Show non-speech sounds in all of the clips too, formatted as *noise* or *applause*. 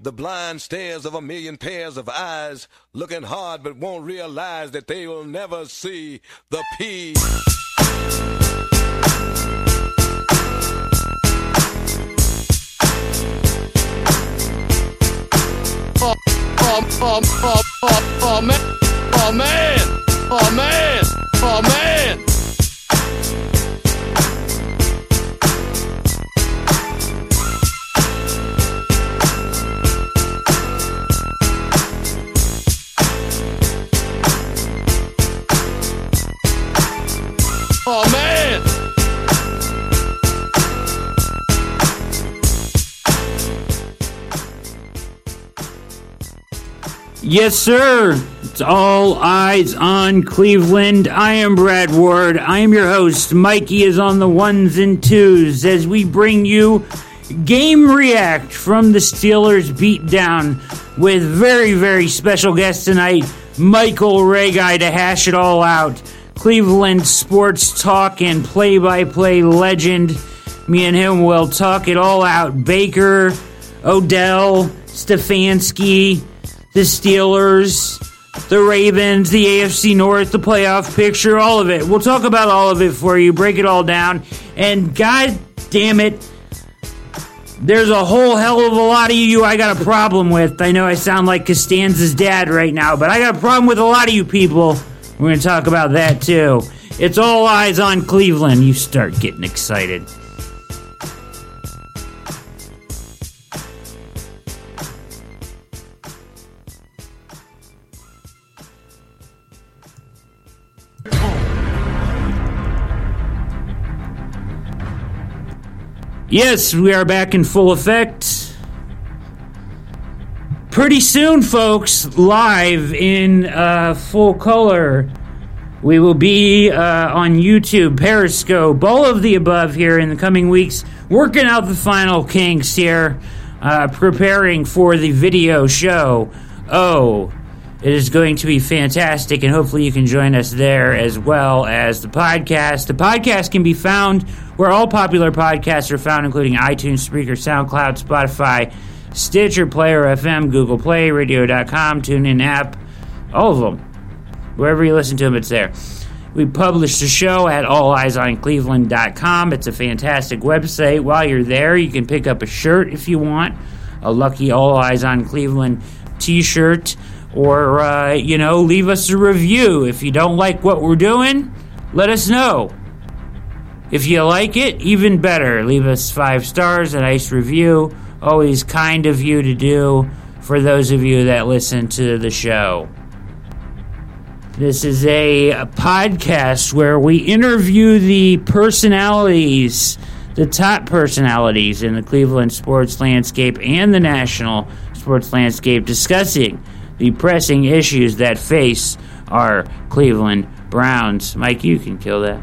The blind stares of a million pairs of eyes, looking hard but won't realize that they will never see the P. Oh, oh, oh, oh, oh, oh, man. Oh, man. Oh, man. Oh, man. Yes, sir. It's all eyes on Cleveland. I am Brad Ward. I am your host. Mikey is on the ones and twos as we bring you Game React from the Steelers beatdown with very, very special guest tonight, Michael Reghi, to hash it all out. Cleveland sports talk and play by play legend. Me and him will talk it all out. Baker, Odell, Stefanski, the Steelers, the Ravens, the AFC North, the playoff picture, all of it. We'll talk about all of it for you, break it all down. And god damn it, there's a whole hell of a lot of you I got a problem with. I know I sound like Costanza's dad right now, but I got a problem with a lot of you people. We're going to talk about that too. It's all eyes on Cleveland. You start getting excited. Yes, we are back in full effect. Pretty soon, folks, live in uh, full color. We will be uh, on YouTube, Periscope, all of the above here in the coming weeks, working out the final kinks here, uh, preparing for the video show. Oh, it is going to be fantastic, and hopefully you can join us there as well as the podcast. The podcast can be found where all popular podcasts are found, including iTunes, Spreaker, SoundCloud, Spotify, Stitcher, Player FM, Google Play, Radio.com, TuneIn app, all of them. Wherever you listen to them, it's there. We publish the show at AllEyesOnCleveland.com. It's a fantastic website. While you're there, you can pick up a shirt if you want, a lucky All Eyes on Cleveland t shirt or uh, you know leave us a review. If you don't like what we're doing let us know. If you like it even better. Leave us five stars a nice review. Always kind of you to do for those of you that listen to the show. This is a, a podcast where we interview the personalities the top personalities in the cleveland sports landscape and the national sports landscape discussing the pressing issues that face our Cleveland Browns. Mike, you can kill that.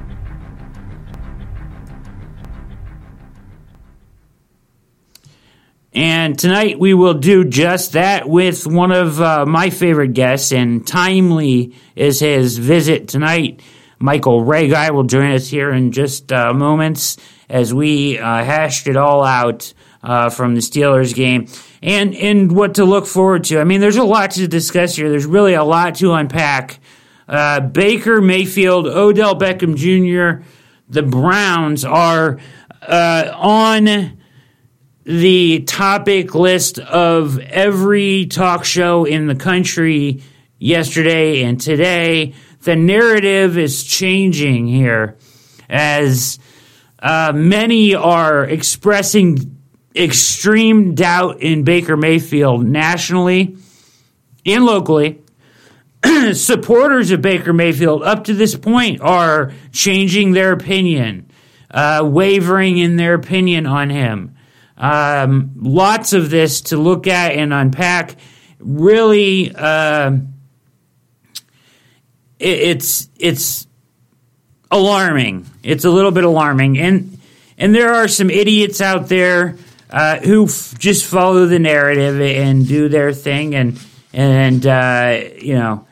And tonight we will do just that with one of uh, my favorite guests, and timely is his visit tonight. Michael Reghi will join us here in just uh, moments as we uh, hashed it all out uh, from the Steelers game and and what to look forward to. I mean, there's a lot to discuss here. There's really a lot to unpack. Uh, Baker Mayfield, Odell Beckham Jr., the Browns are uh, on the topic list of every talk show in the country yesterday and today. The narrative is changing here as uh, many are expressing extreme doubt in Baker Mayfield nationally and locally. *clears throat* Supporters of Baker Mayfield up to this point are changing their opinion, uh, wavering in their opinion on him. Um, lots of this to look at and unpack. Really, uh, it, it's it's alarming. It's a little bit alarming, and and there are some idiots out there uh, who f- just follow the narrative and do their thing, and and uh, you know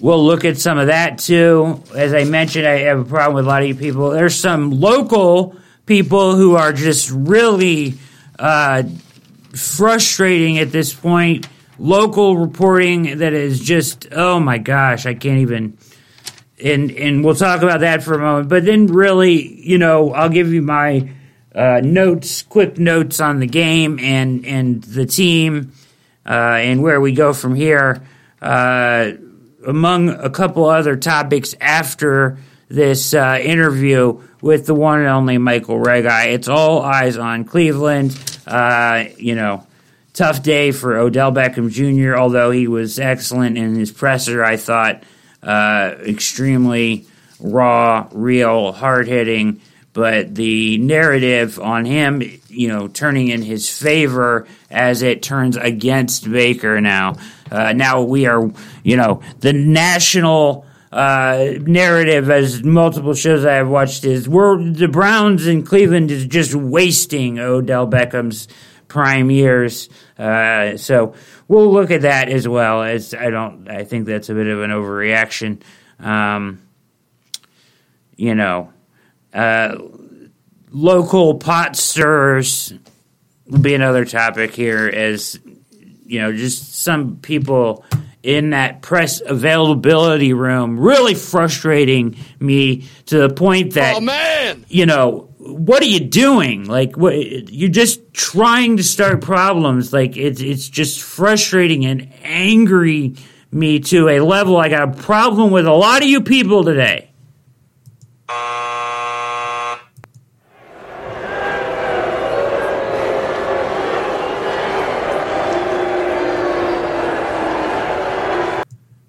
we'll look at some of that too. As I mentioned, I have a problem with a lot of you people. There's some local people who are just really uh, frustrating at this point. Local reporting that is just oh my gosh, I can't even. And and we'll talk about that for a moment. But then really, you know, I'll give you my uh, notes, quick notes on the game and and the team, uh, and where we go from here. Uh, among a couple other topics after this uh, interview with the one and only Michael Reghi. It's all eyes on Cleveland. Uh, you know, tough day for Odell Beckham Jr., although he was excellent in his presser, I thought. Uh, extremely raw, real, hard hitting. But the narrative on him, you know, turning in his favor as it turns against Baker now. Uh, now we are, you know, the national uh, narrative, as multiple shows I have watched, is we're the Browns in Cleveland is just wasting Odell Beckham's prime years. Uh, so we'll look at that as well. As I don't, I think that's a bit of an overreaction. Um, you know, uh, local pot stirrers will be another topic here. As you know, just some people in that press availability room, really frustrating me to the point that, oh, man. you know, what are you doing? Like, what, you're just trying to start problems. Like, it's it's just frustrating and angry me to a level. I got a problem with a lot of you people today.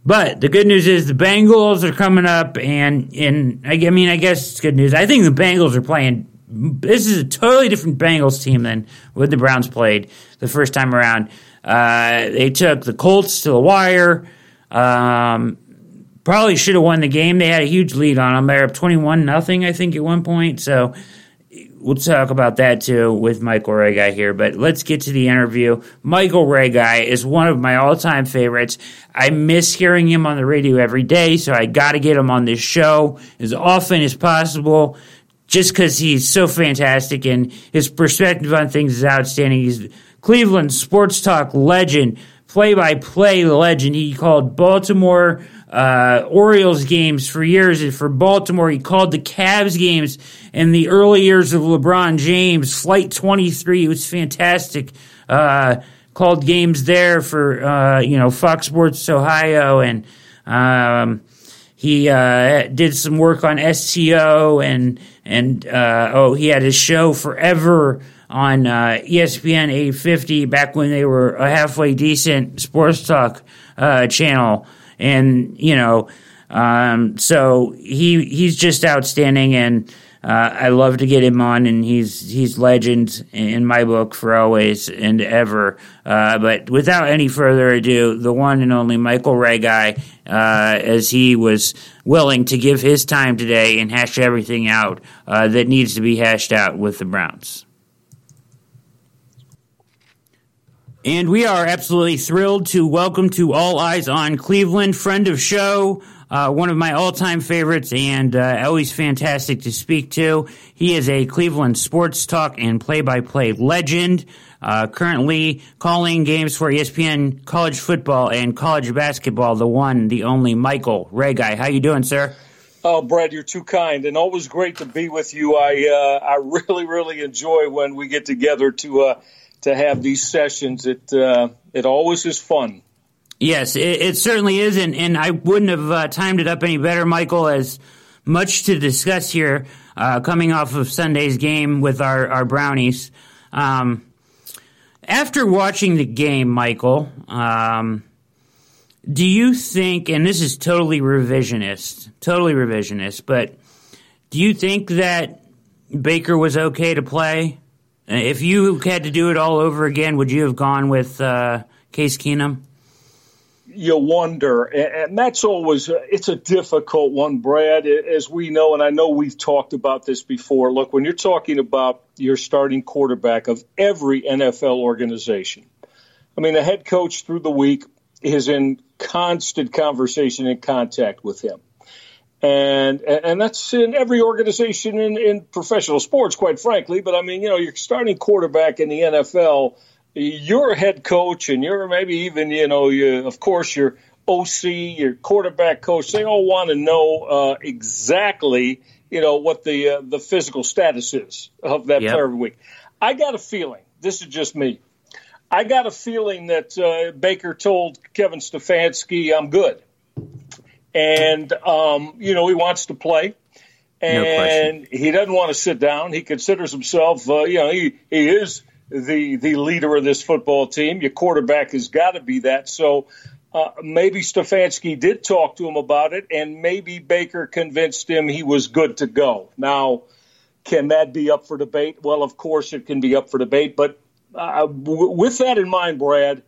But the good news is the Bengals are coming up, and and I, I mean I guess it's good news. I think the Bengals are playing. This is a totally different Bengals team than what the Browns played the first time around. Uh, they took the Colts to the wire. Um, probably should have won the game. They had a huge lead on them. They're up twenty one nothing, I think, at one point. So we'll talk about that too with Michael Reghi here. But let's get to the interview. Michael Reghi is one of my all time favorites. I miss hearing him on the radio every day, so I got to get him on this show as often as possible. Just because he's so fantastic and his perspective on things is outstanding. He's Cleveland sports talk legend, play by play legend. He called Baltimore uh, Orioles games for years. And for Baltimore, he called the Cavs games in the early years of LeBron James. Flight 23 was fantastic. Uh, called games there for, uh, you know, Fox Sports Ohio. And um, he uh, did some work on STO. And, and uh, oh, he had his show forever on uh, ESPN 850 back when they were a halfway decent sports talk channel and you know, um, so he he's just outstanding, and uh, I love to get him on, and he's he's legend in my book for always and ever. Uh, but without any further ado, the one and only Michael Reghi, uh, as he was willing to give his time today and hash everything out uh, that needs to be hashed out with the Browns. And we are absolutely thrilled to welcome to All Eyes on Cleveland, friend of show, uh, one of my all-time favorites, and uh, always fantastic to speak to. He is a Cleveland sports talk and play-by-play legend. Uh, currently calling games for ESPN college football and college basketball. The one, the only Michael Reghi. How you doing, sir? Oh, Brad, you're too kind, and always great to be with you. I uh, I really really enjoy when we get together to uh, to have these sessions. It uh, it always is fun. Yes, it, it certainly is, and, and I wouldn't have uh, timed it up any better, Michael. As much to discuss here, uh, coming off of Sunday's game with our our brownies. Um, after watching the game, Michael, um, do you think? And this is totally revisionist, totally revisionist, but do you think that Baker was okay to play? Uh, if you had to do it all over again, would you have gone with uh, Case Keenum? You wonder, and that's always it's a difficult one, Brad. As we know, and I know we've talked about this before. Look, when you're talking about your starting quarterback of every NFL organization, I mean, the head coach through the week is in constant conversation and contact with him and and that's in every organization in, in professional sports, quite frankly. But I mean, you know, your starting quarterback in the NFL you're a head coach and you're maybe even, you know, you, of course, your OC, your quarterback coach, they all want to know uh, exactly, you know, what the uh, the physical status is of that Yep. player every week. I got a feeling, this is just me, I got a feeling that uh, Baker told Kevin Stefanski, I'm good. And, um, you know, he wants to play. And he doesn't want to sit down. He considers himself, uh, you know, he, he is the the leader of this football team. Your quarterback has got to be that. So uh, maybe Stefanski did talk to him about it, and maybe Baker convinced him he was good to go. Now, can that be up for debate? Well, of course it can be up for debate. But uh, w- with that in mind, Brad,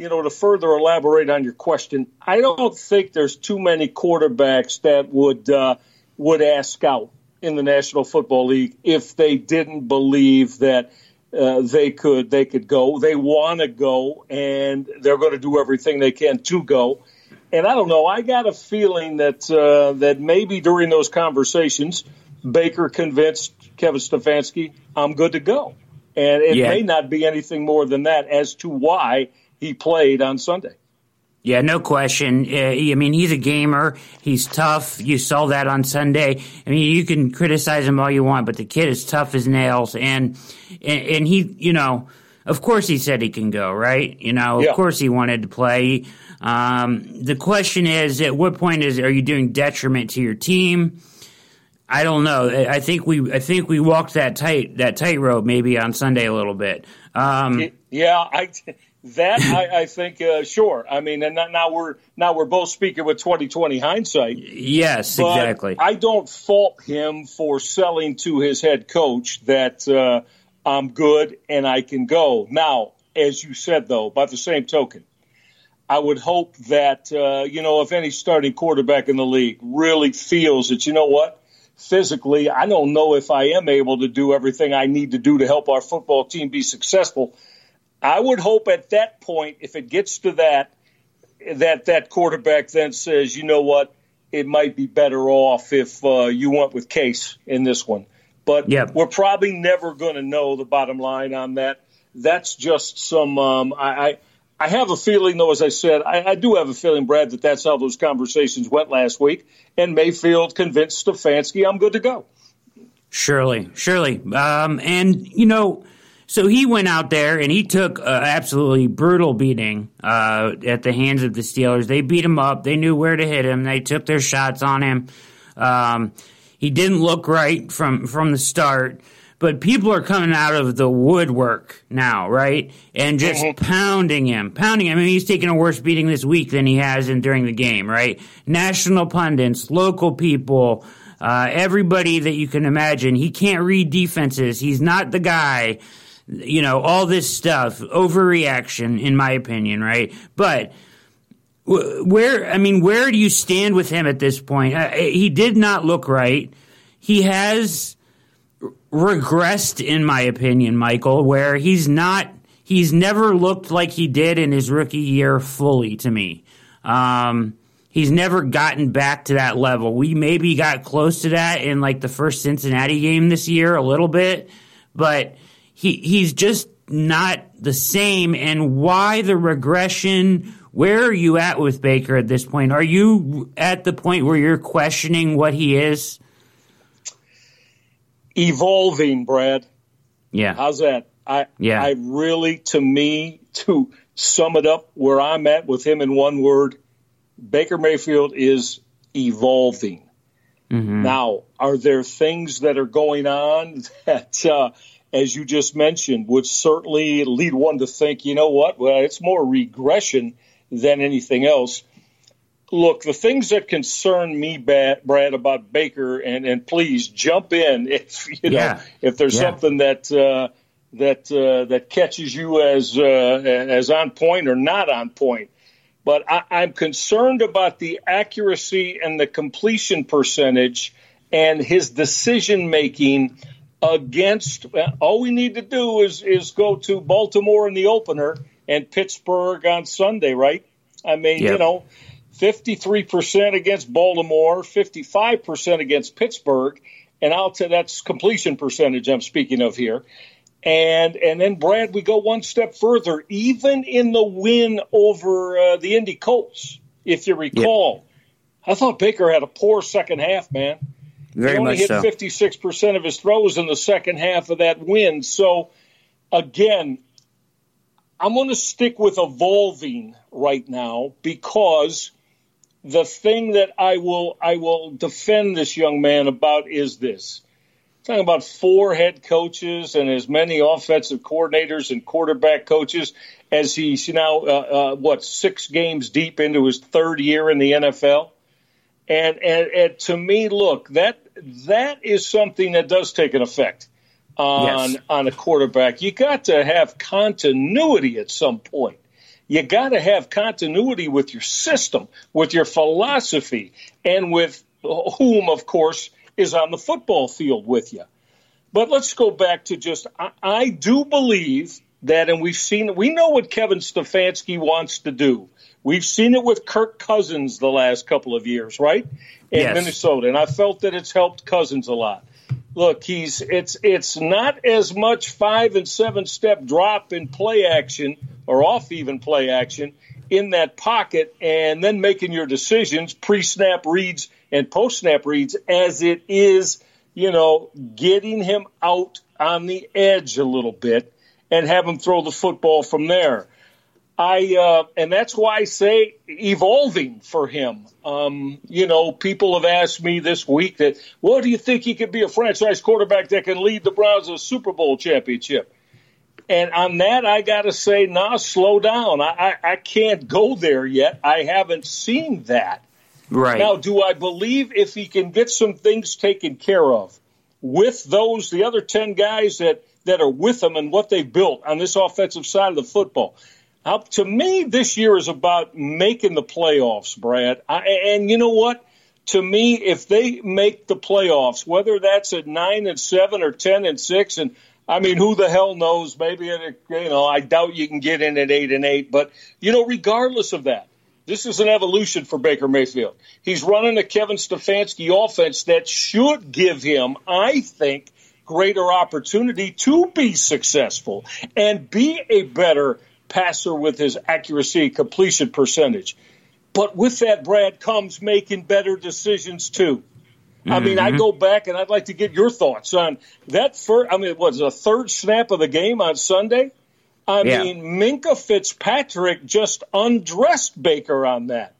you know, to further elaborate on your question, I don't think there's too many quarterbacks that would uh, would ask out in the National Football League if they didn't believe that uh, they could they could go. They want to go, and they're going to do everything they can to go. And I don't know. I got a feeling that uh, that maybe during those conversations, Baker convinced Kevin Stefanski, "I'm good to go," and it Yeah. may not be anything more than that as to why he played on Sunday. Yeah, no question. Uh, I mean, he's a gamer. He's tough. You saw that on Sunday. I mean, you can criticize him all you want, but the kid is tough as nails. And and, and he, you know, of course he said he can go, right? You know, of Yeah. course he wanted to play. Um, the question is, at what point is are you doing detriment to your team? I don't know. I I think we I think we walked that tight that tightrope maybe on Sunday a little bit. Um, Yeah, I that I, I think uh, sure. I mean, and now we're now we're both speaking with 2020 hindsight. yes, But exactly. I don't fault him for selling to his head coach that uh, I'm good and I can go. Now, as you said, though, by the same token, I would hope that, uh, you know, if any starting quarterback in the league really feels that, you know what, physically, I don't know if I am able to do everything I need to do to help our football team be successful. I would hope at that point, if it gets to that, that that quarterback then says, you know what, it might be better off if uh, you went with Case in this one. But Yep. we're probably never going to know the bottom line on that. That's just some. Um, I, I I have a feeling, though, as I said, I, I do have a feeling, Brad, that that's how those conversations went last week. And Mayfield convinced Stefanski, I'm good to go. Surely, surely. Um, and, you know, so he went out there and he took an absolutely brutal beating uh, at the hands of the Steelers. They beat him up. They knew where to hit him. They took their shots on him. Um, he didn't look right from, from the start. But people are coming out of the woodwork now, right? And just pounding him, pounding him. I mean, he's taking a worse beating this week than he has in during the game, right? National pundits, local people, uh, everybody that you can imagine. He can't read defenses. He's not the guy. You know, all this stuff, overreaction, in my opinion, right? But wh- where, I mean, where do you stand with him at this point? He did not look right. He has regressed, in my opinion, Michael, where he's not, he's never looked like he did in his rookie year fully to me. Um, he's never gotten back to that level. We maybe got close to that in like the first Cincinnati game this year a little bit, but he, he's just not the same. And why the regression? Where are you at with Baker at this point? Are you at the point where you're questioning what he is? Evolving, Brad. Yeah. How's that? I Yeah. I really, to me, to sum it up where I'm at with him in one word, Baker Mayfield is evolving. Now, are there things that are going on *laughs* that, uh, as you just mentioned, would certainly lead one to think, you know what? Well, it's more regression than anything else. Look, the things that concern me, Brad, about Baker, and, and please jump in *laughs* if you know Yeah. if there's Yeah. something that uh, that uh, that catches you as uh, as on point or not on point. But I, I'm concerned about the accuracy and the completion percentage and his decision making against. All we need to do is is go to Baltimore in the opener and Pittsburgh on Sunday, right? I mean, Yeah. you know, 53% against Baltimore, 55% against Pittsburgh, and I'll tell that's completion percentage I'm speaking of here. And and then Brad, we go one step further. Even in the win over uh, the Indy Colts, if you recall, I thought Baker had a poor second half. Man, Very he only hit so. fifty six percent of his throws in the second half of that win. So again, I'm going to stick with evolving right now because the thing that I will I will defend this young man about is this. Talking about four head coaches and as many offensive coordinators and quarterback coaches as he's now uh, uh, what six games deep into his third year in the NFL. And, and and to me, look that that is something that does take an effect on Yes. on a quarterback. You got to have continuity at some point. You got to have continuity with your system, with your philosophy, and with whom, of course, is on the football field with you. But let's go back to just I, I do believe that, and we've seen we know what Kevin Stefanski wants to do. We've seen it with Kirk Cousins the last couple of years, right? In Yes. Minnesota, and I felt that it's helped Cousins a lot. Look, he's it's it's not as much five and seven step drop in play action or off even play action in that pocket and then making your decisions pre snap reads and post snap reads as it is, you know, getting him out on the edge a little bit and have him throw the football from there. I uh, and that's why I say evolving for him. Um, you know, people have asked me this week that, well, do you think he could be a franchise quarterback that can lead the Browns to a Super Bowl championship? And on that, I got to say, nah, slow down. I, I, I can't go there yet. I haven't seen that. Right. Now, do I believe if he can get some things taken care of with those, the other 10 guys that, that are with him and what they've built on this offensive side of the football? To me, this year is about making the playoffs, Brad. I, and you know what? To me, if they make the playoffs, whether that's at nine and seven or ten and six, and I mean, who the hell knows? Maybe you know, I doubt you can get in at eight and eight. But you know, regardless of that, this is an evolution for Baker Mayfield. He's running a Kevin Stefanski offense that should give him, I think, greater opportunity to be successful and be a better passer with his accuracy completion percentage. But with that, Brad, comes making better decisions too. I mean, I mm-hmm. go back and I'd like to get your thoughts on that first. I mean, it was a third snap of the game on Sunday. I Yeah. mean, Minkah Fitzpatrick just undressed Baker on that.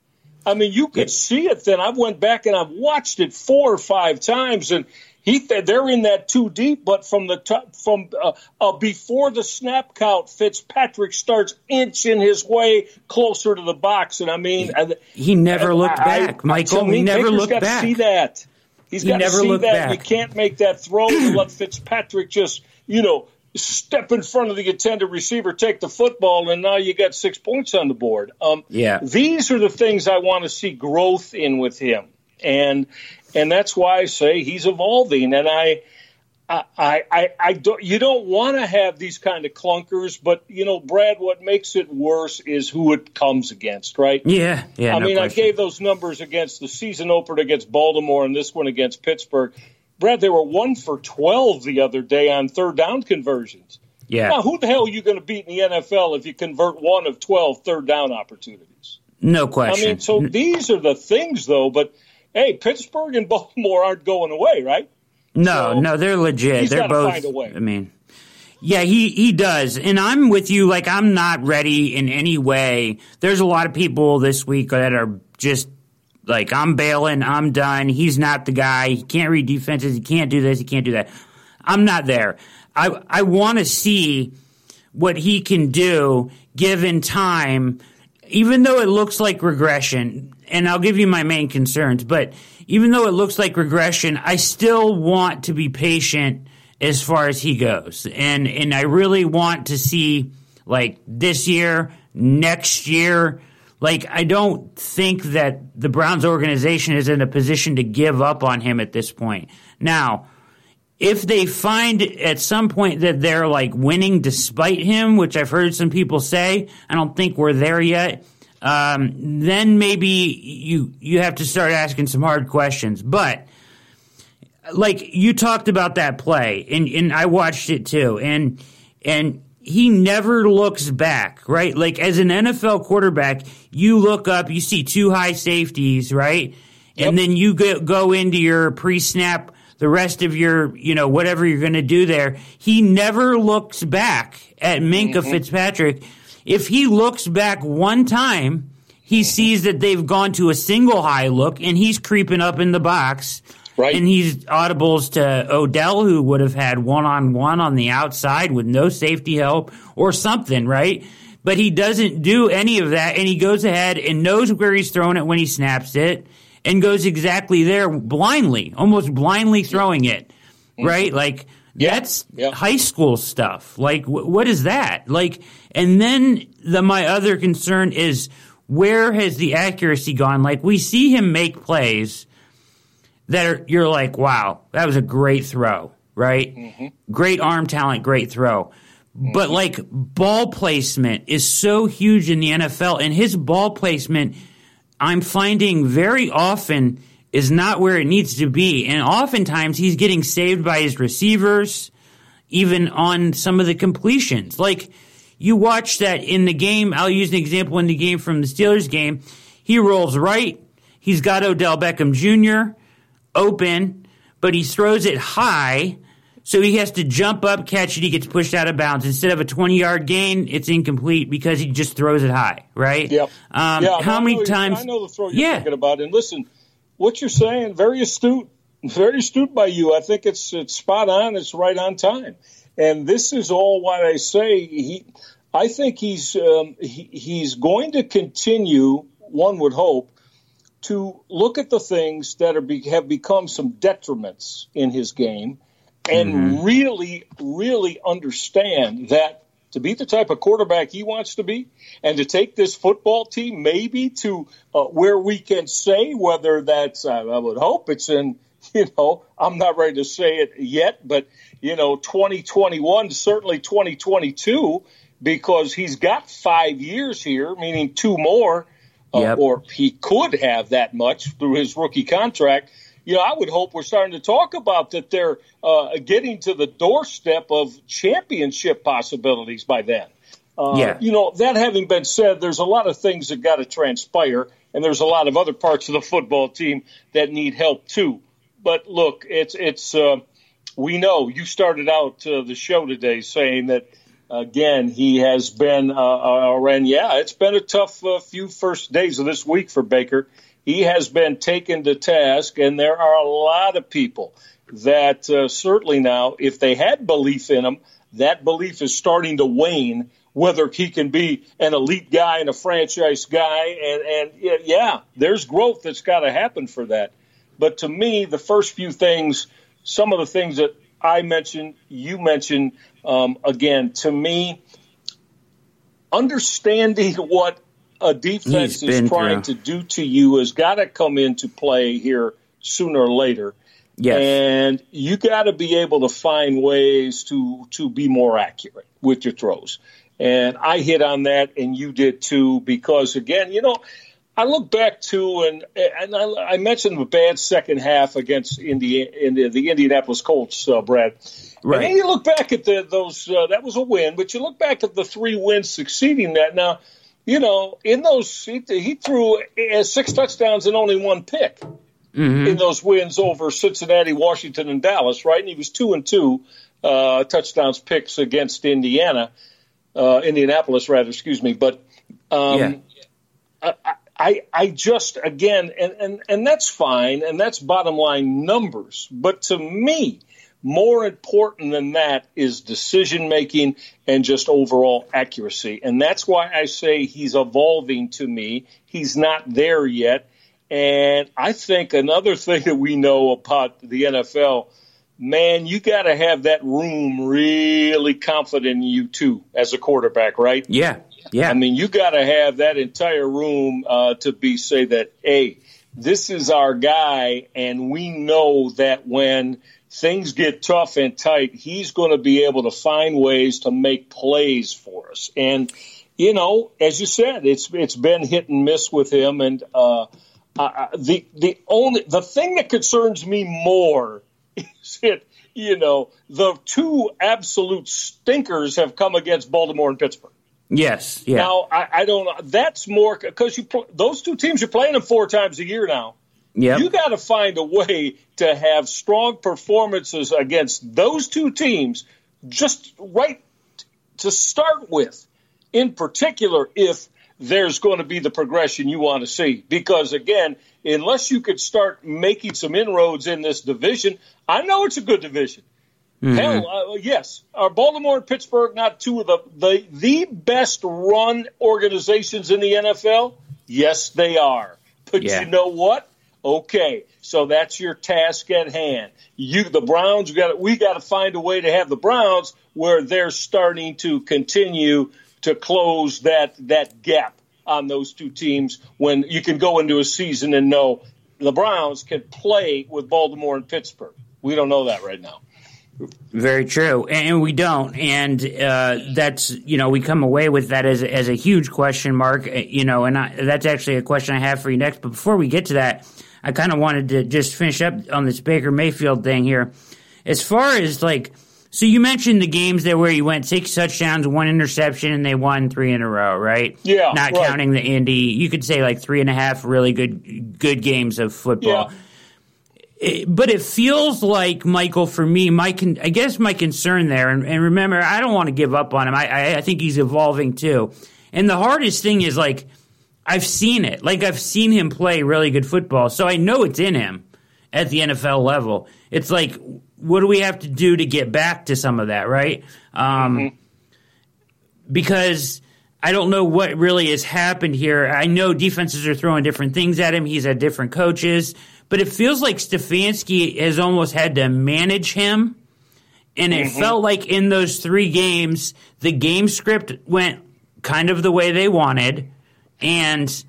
I mean, you could see it then. I went back and I've watched it four or five times, and he they're in that too deep. But from the top, from uh, uh, before the snap count, Fitzpatrick starts inching his way closer to the box, and I mean, and- He never looked I- back, I- Michael. He never Baker's looked got back. To see that. He's He got to see that. back. You can't make that throw and let *clears throat* Fitzpatrick just, you know, step in front of the intended receiver, take the football, and now you got six points on the board. Um, Yeah. These are the things I want to see growth in with him, and and that's why I say he's evolving. And I. I, I, I, don't, you don't want to have these kind of clunkers, but you know, Brad, what makes it worse is who it comes against, right? Yeah, yeah. I no mean, I gave those numbers against the season opener against Baltimore and this one against Pittsburgh. Brad, they were one for 12 the other day on third down conversions. Yeah, Now, who the hell are you going to beat in the NFL if you convert one of 12 third down opportunities? no question. I mean, so these are the things, though. But hey, Pittsburgh and *laughs* Baltimore aren't going away, right? No, So, no, they're legit. They're both. find a way. I mean, yeah, he he does, and I'm with you. Like, I'm not ready in any way. There's a lot of people this week that are just like, I'm bailing. I'm done. He's not the guy. He can't read defenses. He can't do this. He can't do that. I'm not there. I I want to see what he can do given time, even though it looks like regression. And I'll give you my main concerns, but even though it looks like regression, I still want to be patient as far as he goes. And and I really want to see like this year, next year. Like I don't think that the Browns organization is in a position to give up on him at this point. Now, if they find at some point that they're like winning despite him, which I've heard some people say, I don't think we're there yet. Um, then maybe you you have to start asking some hard questions. But like you talked about that play, and and I watched it too, and and he never looks back, right? Like as an NFL quarterback, you look up, you see two high safeties, right? Yep. And then you go, go into your pre-snap, the rest of your, you know, whatever you're going to do there. He never looks back at Minkah mm-hmm. Fitzpatrick. If he looks back one time, he sees that they've gone to a single high look and he's creeping up in the box Right. And he's audibles to Odell, who would have had one on one on the outside with no safety help or something, right? But he doesn't do any of that, and he goes ahead and knows where he's throwing it when he snaps it, and goes exactly there blindly, almost blindly throwing it, mm-hmm. right? Like yeah. that's yeah. high school stuff. Like what is that? Like, and then the my other concern is where has the accuracy gone? Like we see him make plays that are, you're like, wow, that was a great throw, right? Mm-hmm. Great arm talent, great throw. Mm-hmm. But like ball placement is so huge in the NFL, and his ball placement, I'm finding very often is not where it needs to be. And oftentimes he's getting saved by his receivers, even on some of the completions. Like you watch that in the game. I'll use an example in the game from the Steelers game. He rolls right. He's got Odell Beckham Jr open, but he throws it high. So he has to jump up, catch it. He gets pushed out of bounds. Instead of a 20 yard gain, it's incomplete because he just throws it high, right? Yep. Um, yeah, how many times? I know the throw you're yeah. thinking about. And listen, what you're saying, very astute, very astute by you. I think it's, it's spot on. It's right on time. And this is all why I say he, I think he's, um, he, he's going to continue, one would hope, to look at the things that are be, have become some detriments in his game and mm-hmm. really, really understand that to be the type of quarterback he wants to be and to take this football team maybe to uh, where we can say whether that's, uh, I would hope it's in, *laughs* you know, I'm not ready to say it yet, but, you know, 2021, certainly 2022, because he's got five years here, meaning two more uh, yep. or he could have that much through his rookie contract. You know, I would hope we're starting to talk about that they're uh, getting to the doorstep of championship possibilities by then. Uh, yeah. You know, that having been said, there's a lot of things that got to transpire, and there's a lot of other parts of the football team that need help too. But look, it's it's uh, we know you started out uh, the show today saying that again, he has been, uh, uh, and yeah, it's been a tough uh, few first days of this week for Baker. He has been taken to task, and there are a lot of people that uh, certainly now, if they had belief in him, that belief is starting to wane. Whether he can be an elite guy and a franchise guy, and and yeah, there's growth that's got to happen for that. But to me, the first few things, some of the things that I mentioned, you mentioned, um, again, to me, understanding what a defense is trying through. to do to you has got to come into play here sooner or later. Yes. And you got to be able to find ways to to be more accurate with your throws. And I hit on that, and you did too, because again, you know, I look back to and and I, I mentioned the bad second half against India, in the, the Indianapolis Colts, uh, Brad. Right. And then you look back at the, those uh, that was a win, but you look back at the three wins succeeding that. Now, you know, in those he, he threw uh, six touchdowns and only one pick mm-hmm. in those wins over Cincinnati, Washington, and Dallas. Right, and he was two and two uh, touchdowns picks against Indiana, uh, Indianapolis rather. Excuse me, but. Um, yeah. I, I, I just again and, and, and that's fine and that's bottom line numbers. But to me more important than that is decision making and just overall accuracy. And that's why I say he's evolving to me. He's not there yet. And I think another thing that we know about the NFL man you got to have that room really confident in you too as a quarterback right? Yeah yeah. I mean, you got to have that entire room uh, to be say that, hey, this is our guy, and we know that when things get tough and tight, he's going to be able to find ways to make plays for us. And you know, as you said, it's it's been hit and miss with him. And uh, uh, the the only the thing that concerns me more *laughs* is it, you know, the two absolute stinkers have come against Baltimore and Pittsburgh. Yes. Yeah. Now I, I don't know. That's more because you those two teams you're playing them four times a year now. Yeah. You got to find a way to have strong performances against those two teams, just right to start with. In particular, if there's going to be the progression you want to see, because again, unless you could start making some inroads in this division, I know it's a good division. Mm-hmm. Hell, uh, yes. Are Baltimore and Pittsburgh not two of the, the the best run organizations in the NFL? Yes, they are. But yeah. you know what? Okay, so that's your task at hand. You, the Browns, got we got to find a way to have the Browns where they're starting to continue to close that that gap on those two teams. When you can go into a season and know the Browns can play with Baltimore and Pittsburgh. We don't know that right now. Very true, and we don't, and uh, that's you know we come away with that as as a huge question mark, uh, you know, and I, that's actually a question I have for you next. But before we get to that, I kind of wanted to just finish up on this Baker Mayfield thing here, as far as like. So you mentioned the games there where you went six touchdowns, one interception, and they won three in a row, right? Yeah, not right. counting the Indy. You could say like three and a half really good good games of football. Yeah but it feels like Michael for me. My con- I guess my concern there, and, and remember, I don't want to give up on him. I, I, I think he's evolving too. And the hardest thing is like I've seen it. Like I've seen him play really good football, so I know it's in him at the NFL level. It's like, what do we have to do to get back to some of that, right? Um, mm-hmm. Because I don't know what really has happened here. I know defenses are throwing different things at him. He's had different coaches but it feels like Stefanski has almost had to manage him. And it mm-hmm. felt like in those three games, the game script went kind of the way they wanted and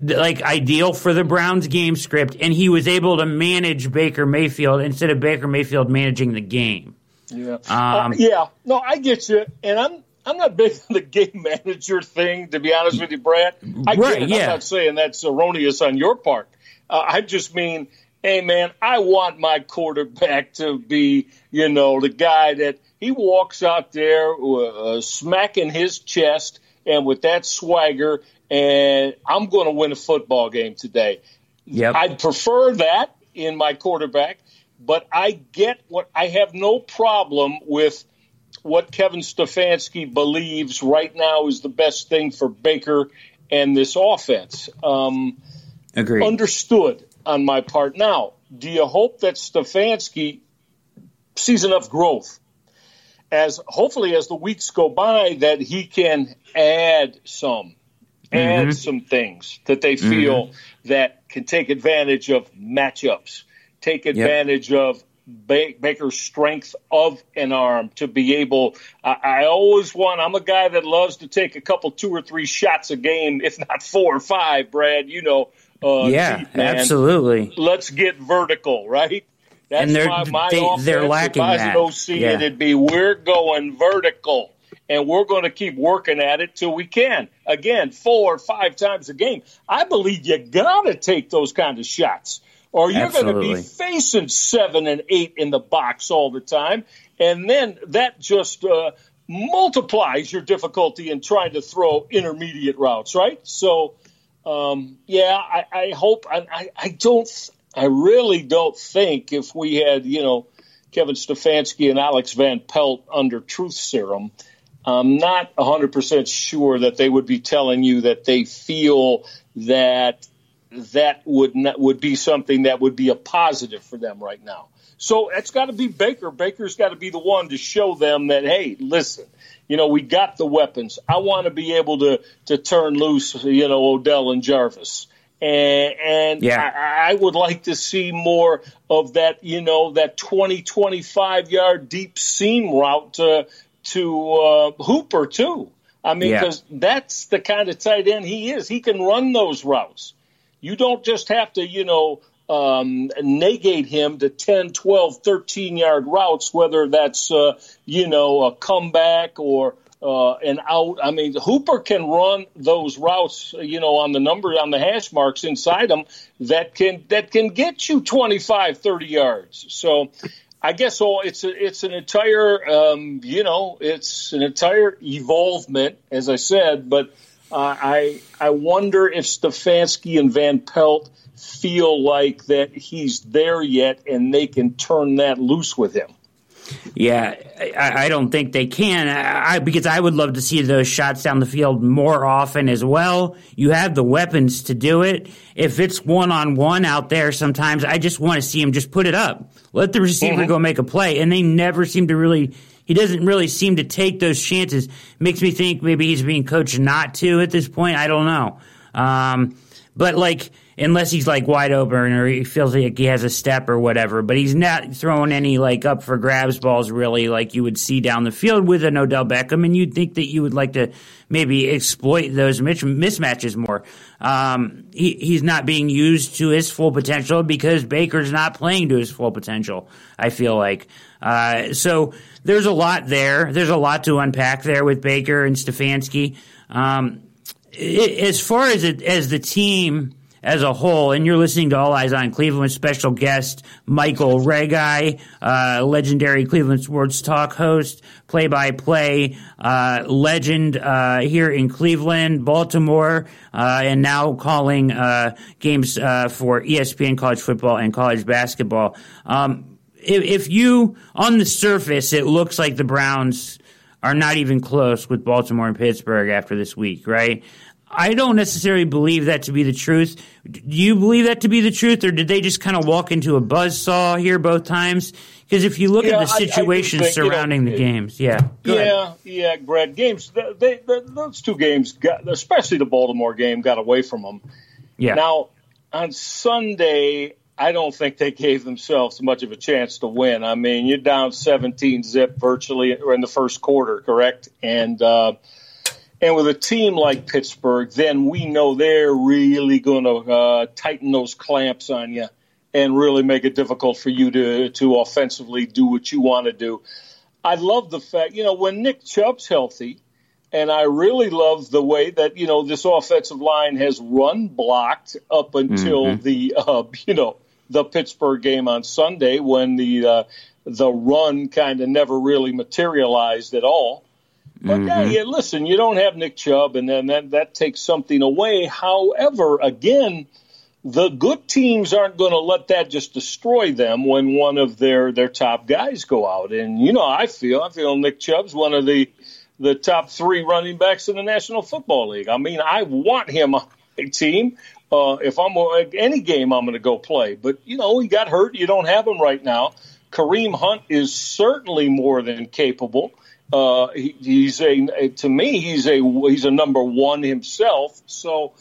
like ideal for the Browns game script. And he was able to manage Baker Mayfield instead of Baker Mayfield managing the game. Yeah. Um, uh, yeah. No, I get you. And I'm, I'm not *laughs* big on the game manager thing, to be honest with you, Brad. I right, get it. Yeah. I'm not saying that's erroneous on your part. Uh, I just mean, hey, man, I want my quarterback to be, you know, the guy that he walks out there uh, smacking his chest and with that swagger, and I'm going to win a football game today. Yep. I'd prefer that in my quarterback, but I get what I have no problem with what Kevin Stefanski believes right now is the best thing for Baker and this offense. Um, Agreed. Understood on my part. Now, do you hope that Stefanski sees enough growth as hopefully as the weeks go by that he can add some add mm-hmm. some things that they feel mm-hmm. that can take advantage of matchups, take advantage yep. of Baker's strength of an arm to be able. I, I, always want. I'm a guy that loves to take a couple, two or three shots a game, if not four or five. Brad, you know, uh, yeah, absolutely. Let's get vertical, right? That's and they're, my, my they, offense. They're lacking if I that. OC, yeah. it'd be we're going vertical, and we're going to keep working at it till we can. Again, four or five times a game. I believe you got to take those kind of shots, or you're going to be facing seven and eight in the box all the time, and then that just uh, multiplies your difficulty in trying to throw intermediate routes, right? So um, yeah, I, I hope. I, I don't. I really don't think if we had, you know, Kevin Stefanski and Alex Van Pelt under truth serum, I'm not 100% sure that they would be telling you that they feel that that would not, would be something that would be a positive for them right now. So it's got to be Baker. Baker's got to be the one to show them that, hey, listen, you know, we got the weapons. I want to be able to to turn loose, you know, Odell and Jarvis. And, and yeah. I, I would like to see more of that, you know, that 20, 25 yard deep seam route to, to uh, Hooper, too. I mean, because yeah. that's the kind of tight end he is. He can run those routes. You don't just have to, you know, um, negate him to 10, 12, 13 yard routes, whether that's, uh, you know, a comeback or uh, an out. I mean, Hooper can run those routes, you know, on the number, on the hash marks inside them that can, that can get you 25, 30 yards. So I guess all it's a, it's an entire um, you know it's an entire evolvement, as I said. But uh, I I wonder if Stefanski and Van Pelt feel like that he's there yet, and they can turn that loose with him. Yeah, I, I, don't think they can. I, because I would love to see those shots down the field more often as well. You have the weapons to do it. If it's one on one out there, sometimes I just want to see him just put it up. Let the receiver mm-hmm. go make a play, and they never seem to really. He doesn't really seem to take those chances. Makes me think maybe he's being coached not to at this point. I don't know. Um, but like unless he's like wide open or he feels like he has a step or whatever. But he's not throwing any like up for grabs balls really like you would see down the field with an Odell Beckham. And you'd think that you would like to maybe exploit those mismatches more. Um, he, he's not being used to his full potential because Baker's not playing to his full potential. I feel like. Uh, so there's a lot there. There's a lot to unpack there with Baker and Stefanski. Um, it, as far as it, as the team as a whole. And you're listening to All Eyes on Cleveland special guest Michael Reghi, uh, legendary Cleveland sports talk host, play by play legend uh, here in Cleveland, Baltimore, uh, and now calling uh, games uh, for ESPN college football and college basketball. Um, if, if you, on the surface, it looks like the Browns are not even close with Baltimore and Pittsburgh after this week, right? I don't necessarily believe that to be the truth. Do you believe that to be the truth, or did they just kind of walk into a buzz saw here both times? Because if you look yeah, at the situations I, I surrounding you know, the games, yeah, yeah, ahead. yeah, Brad, games, they, they, those two games, got, especially the Baltimore game, got away from them. Yeah. Now on Sunday, I don't think they gave themselves much of a chance to win. I mean, you're down 17 zip virtually in the first quarter, correct? And uh, and with a team like Pittsburgh, then we know they're really going to uh, tighten those clamps on you and really make it difficult for you to to offensively do what you want to do. I love the fact, you know, when Nick Chubb's healthy, and I really love the way that you know this offensive line has run blocked up until mm-hmm. the uh, you know the Pittsburgh game on Sunday when the uh, the run kind of never really materialized at all. But mm-hmm. yeah, yeah, listen, you don't have Nick Chubb, and then that, that takes something away. However, again, the good teams aren't going to let that just destroy them when one of their their top guys go out. And you know, I feel I feel Nick Chubb's one of the the top three running backs in the National Football League. I mean, I want him on a team. Uh, if I'm any game, I'm going to go play. But you know, he got hurt. You don't have him right now. Kareem Hunt is certainly more than capable. Uh, he, he's a to me he's a he's a number one himself. So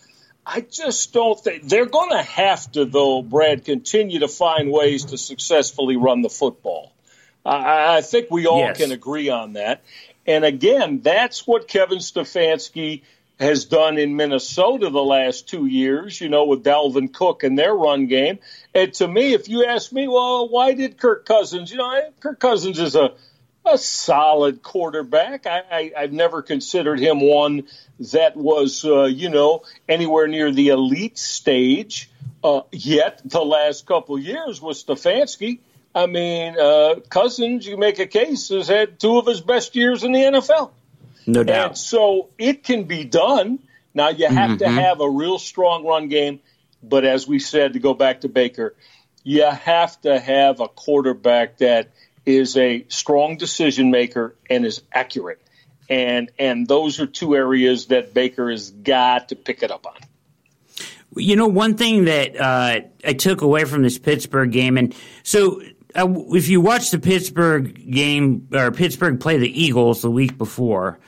I just don't think they're going to have to though, Brad, continue to find ways to successfully run the football. I, I think we all yes. can agree on that. And again, that's what Kevin Stefanski has done in Minnesota the last two years, you know, with Dalvin Cook and their run game. And to me, if you ask me, well, why did Kirk Cousins, you know, Kirk Cousins is a a solid quarterback. I, I, have never considered him one that was, uh, you know, anywhere near the elite stage. Uh, yet the last couple years with Stefanski, I mean, uh, Cousins, you make a case, has had two of his best years in the NFL. No doubt. And so it can be done. Now you have mm-hmm. to have a real strong run game, but as we said, to go back to Baker, you have to have a quarterback that is a strong decision maker and is accurate. And and those are two areas that Baker has got to pick it up on. You know, one thing that uh, I took away from this Pittsburgh game, and so uh, if you watch the Pittsburgh game or Pittsburgh play the Eagles the week before,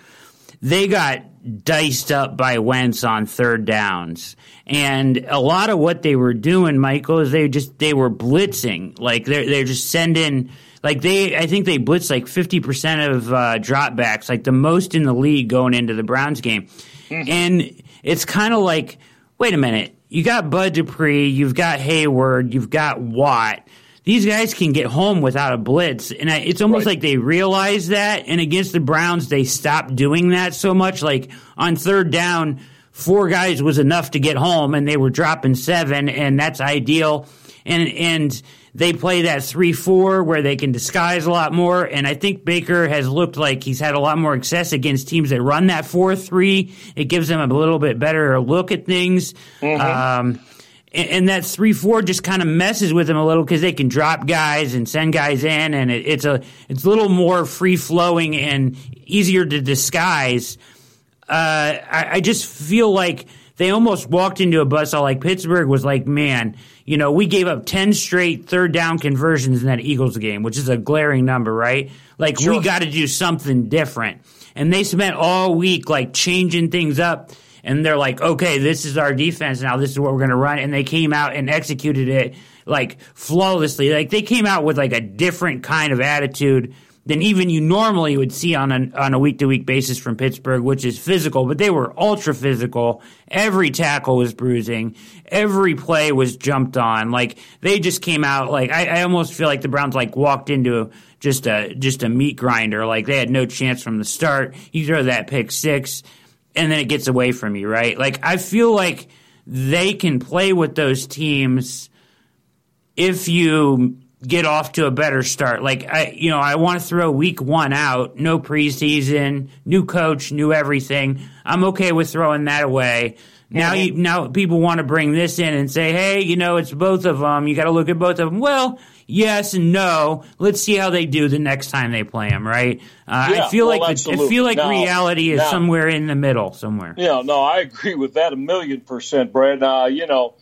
they got diced up by Wentz on third downs. And a lot of what they were doing, Michael, is they just they were blitzing. Like they're they're just sending like they, I think they blitzed like fifty percent of uh, dropbacks, like the most in the league going into the Browns game. Mm-hmm. And it's kind of like, wait a minute, you got Bud Dupree, you've got Heyward, you've got Watt. These guys can get home without a blitz, and I, it's almost right. like they realize that. And against the Browns, they stopped doing that so much. Like on third down, four guys was enough to get home, and they were dropping seven, and that's ideal. And and they play that three four where they can disguise a lot more. And I think Baker has looked like he's had a lot more success against teams that run that four three. It gives them a little bit better look at things. Mm-hmm. Um, and, and that three four just kind of messes with them a little because they can drop guys and send guys in, and it, it's a it's a little more free flowing and easier to disguise. Uh, I, I just feel like they almost walked into a buzzsaw like Pittsburgh was like, man, you know, we gave up 10 straight third down conversions in that Eagles game, which is a glaring number, right? Like, sure. we got to do something different. And they spent all week like changing things up. And they're like, okay, this is our defense now. This is what we're going to run. And they came out and executed it like flawlessly. Like, they came out with like a different kind of attitude than even you normally would see on a on a week to week basis from Pittsburgh, which is physical. But they were ultra physical. Every tackle was bruising. Every play was jumped on. Like they just came out like I, I almost feel like the Browns like walked into just a just a meat grinder. Like they had no chance from the start. You throw that pick six, and then it gets away from you, right? Like I feel like they can play with those teams if you get off to a better start. Like I, you know, I want to throw week one out, no preseason, new coach, new everything. I'm okay with throwing that away. Now you, now people want to bring this in and say, hey, you know, it's both of them. You got to look at both of them. Well, yes and no. Let's see how they do the next time they play them. Right? Uh, yeah, I feel well, like the, I feel like now, reality is now, somewhere in the middle, somewhere. Yeah, no, I agree with that a million percent, Brad. Uh, you know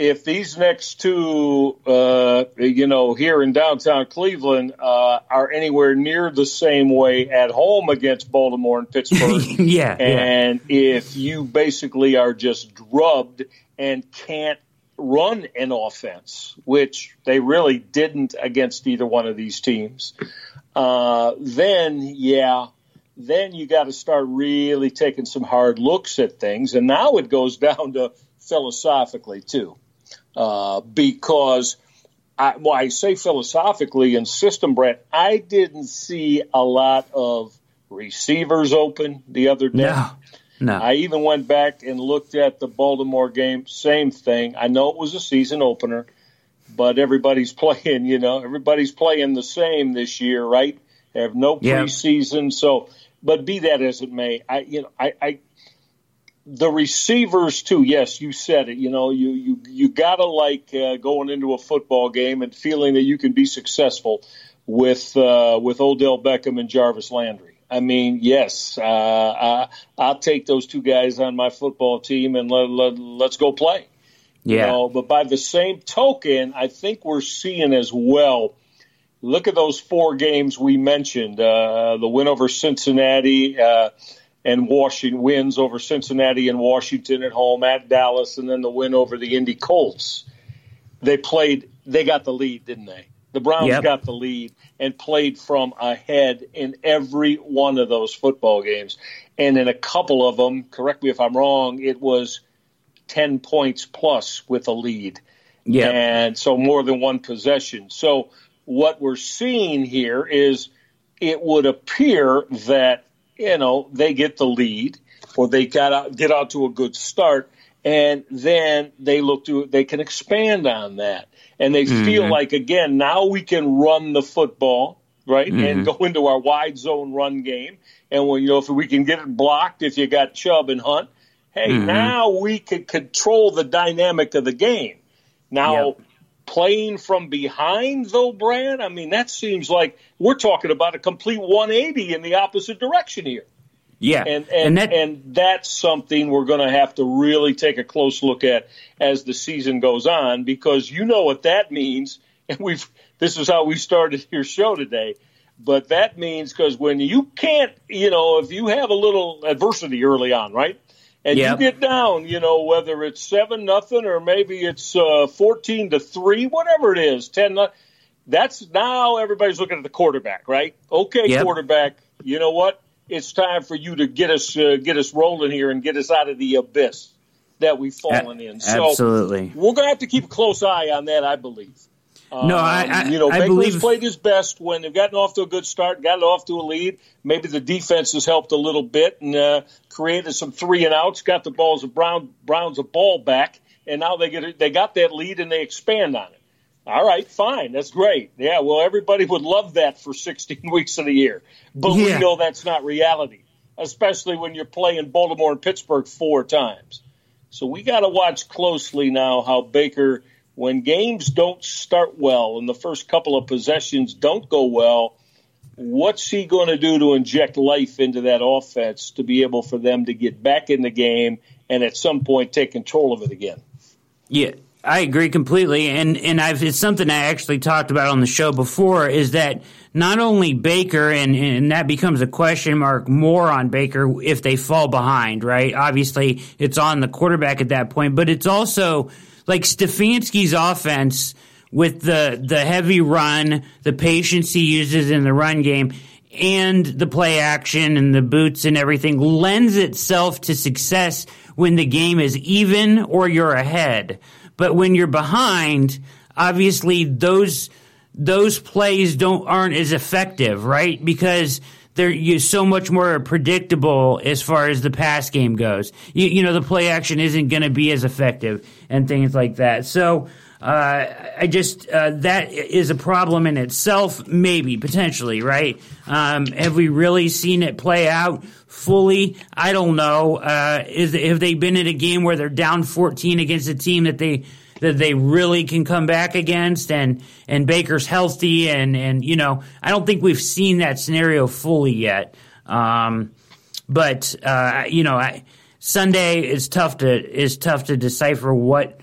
if these next two, uh, you know, here in downtown Cleveland uh, are anywhere near the same way at home against Baltimore and Pittsburgh, *laughs* yeah, and yeah. if you basically are just drubbed and can't run an offense, which they really didn't against either one of these teams, uh, then yeah, then you got to start really taking some hard looks at things, and now it goes *laughs* down to philosophically too uh, because I, well, I say philosophically in system, Brett, I didn't see a lot of receivers open the other day. No, no. I even went back and looked at the Baltimore game. Same thing. I know it was a season opener, but everybody's *laughs* playing. You know, everybody's playing the same this year, right? They have no preseason, yeah. so. But be that as it may, I you know I, I the receivers too. Yes, you said it. You know, you you you gotta like uh, going into a football game and feeling that you can be successful with uh, with Odell Beckham and Jarvis Landry. I mean, yes, uh, I, I'll take those two guys on my football team and let, let, let's go play. Yeah. You know, but by the same token, I think we're seeing as well. Look at those four games we mentioned: uh, the win over Cincinnati, uh, and Washington wins over Cincinnati and Washington at home at Dallas, and then the win over the Indy Colts. They played, they got the lead, didn't they? The Browns yep. got the lead and played from ahead in every one of those football games. And in a couple of them, correct me if I'm wrong, it was 10 points plus with a lead. Yeah. And so more than one possession. So what we're seeing here is it would appear that you know, they get the lead or they got out, get out to a good start, and then they look to they can expand on that, and they mm-hmm. feel like again now we can run the football right mm-hmm. and go into our wide zone run game, and when you know if we can get it blocked if you got Chubb and Hunt, hey mm-hmm. now we can control the dynamic of the game. Now. Yep playing from behind, though, Brad? I mean, that seems like we're talking about a complete 180 in the opposite direction here. Yeah, and and and, that, and that's something we're going to have to really take a close look at as the season goes on, because you know what that means, *laughs* and we've this is how we started your show today. But that means because when you can't, you know, if you have a little adversity early on, right? and yep. you get down, you know, whether it's seven nothing or maybe it's uh, fourteen to three, whatever it is, ten. That's now everybody's looking at the quarterback, right? Okay, yep. quarterback. You know what? It's time for you to get us uh, get us rolling here and get us out of the abyss that we've fallen in. So absolutely, we're going to have to keep a close eye on that, I believe. No, I, I you know, I Baker's believe played his best when they've gotten off to a good start, gotten off to a lead. Maybe the defense has helped a little bit and uh, created some three and outs. Got the balls of Brown Browns a ball back, and now they get they got that lead and they expand on it. All right, fine, that's great. Yeah, well, everybody would love that for 16 *laughs* weeks of the year, but Yeah. we know that's not reality, especially when you're playing Baltimore and Pittsburgh four times. So we got to watch closely now how Baker, when games don't start well and the first couple of possessions don't go well, what's he going to do to inject life into that offense to be able for them to get back in the game and at some point take control of it again? Yeah, I agree completely, and and I've it's something I actually talked about on the show before. Is that not only Baker, and and that becomes a question mark more on Baker if they fall behind, right? Obviously, it's on the quarterback at that point, but it's also like Stefanski's offense with the the heavy run, the patience he uses in the run game. And the play action and the boots and everything lends itself to success when the game is even or you're ahead. But when you're behind, obviously those those plays don't aren't as effective, right? Because they're you so much more predictable as far as the pass game goes. You, you know, the play action isn't going to be as effective and things like that. So. Uh, I just uh, that is a problem in itself, maybe potentially, right? Um, have we really seen it play out fully? I don't know. Uh, is have they been in a game where they're down 14 against a team that they that they really can come back against, and and Baker's healthy, and and you know I don't think we've seen that scenario fully yet. Um, but uh, you know, I, Sunday is tough to is tough to decipher what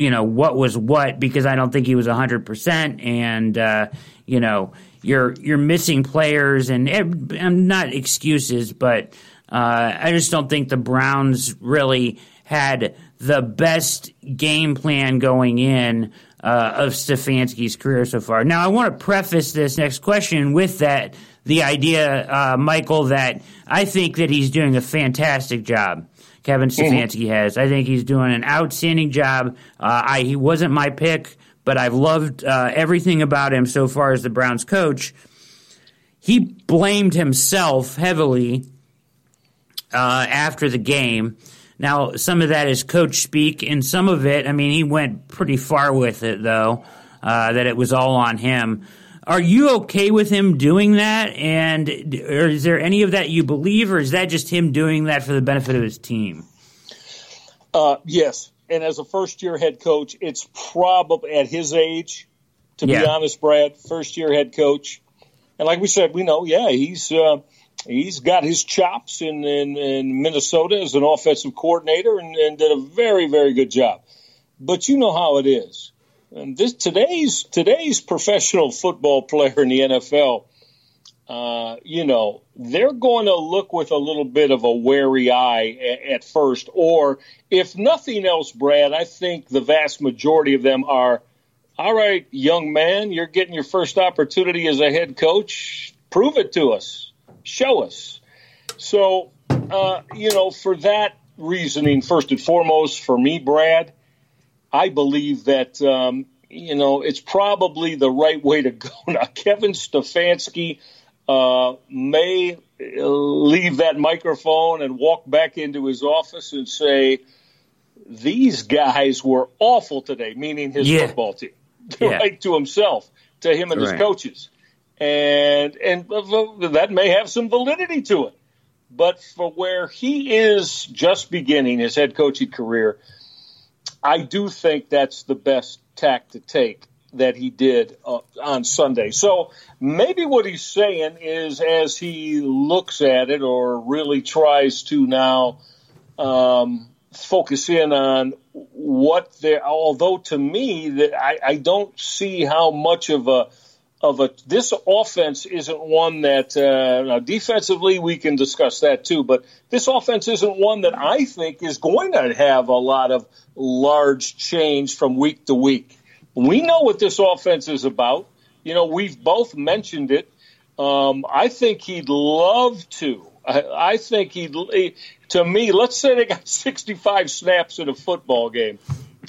you know what was what because I don't think he was hundred percent, and uh, you know you're you're missing players, and I'm not excuses, but uh, I just don't think the Browns really had the best game plan going in uh, of Stefanski's career so far. Now, I want to preface this next question with that the idea, uh, Michael, that I think that he's doing a fantastic job. Kevin Stefanski has. I think he's doing an outstanding job. Uh, I he wasn't my pick, but I've loved uh, everything about him so far as the Browns coach. He blamed himself heavily uh, after the game. Now, some of that is coach speak, and some of it, I mean, he went pretty far with it, though, uh, that it was all on him. Are you okay with him doing that? And or is there any of that you believe, or is that just him doing that for the benefit of his team? Uh, yes, and as a first-year head coach, it's probably at his age. To be honest, Brad, first-year head coach, and like we said, we know, yeah, he's uh, he's got his chops in, in in Minnesota as an offensive coordinator, and, and did a very very good job. But you know how it is. And this today's today's professional football player in the NFL, uh, you know, they're going to look with a little bit of a wary eye at, at first, or if nothing else, Brad, I think the vast majority of them are, all right, young man, you're getting your first opportunity as a head coach. Prove it to us, show us. So, uh, you know, for that reasoning, first and foremost, for me, Brad. I believe that um, you know it's probably the right way to go. *laughs* Now, Kevin Stefanski uh, may leave that microphone and walk back into his office and say, "These guys were awful today," meaning his Yeah. football team, *laughs* Yeah. right to himself, to him and Right. his coaches, and and that may have some validity to it. But for where he is just beginning his head coaching career, I do think that's the best tack to take that he did uh, on Sunday. So maybe what he's saying is as he looks at it or really tries to now um, focus in on what there, although to me that I, I don't see how much of a of a this offense isn't one that uh, now defensively we can discuss that too, but this offense isn't one that I think is going to have a lot of large change from week to week. We know what this offense is about. You know, we've both mentioned it. Um, I think he'd love to. I, I think he'd. To me, let's say they got *laughs* 65 snaps in a football game.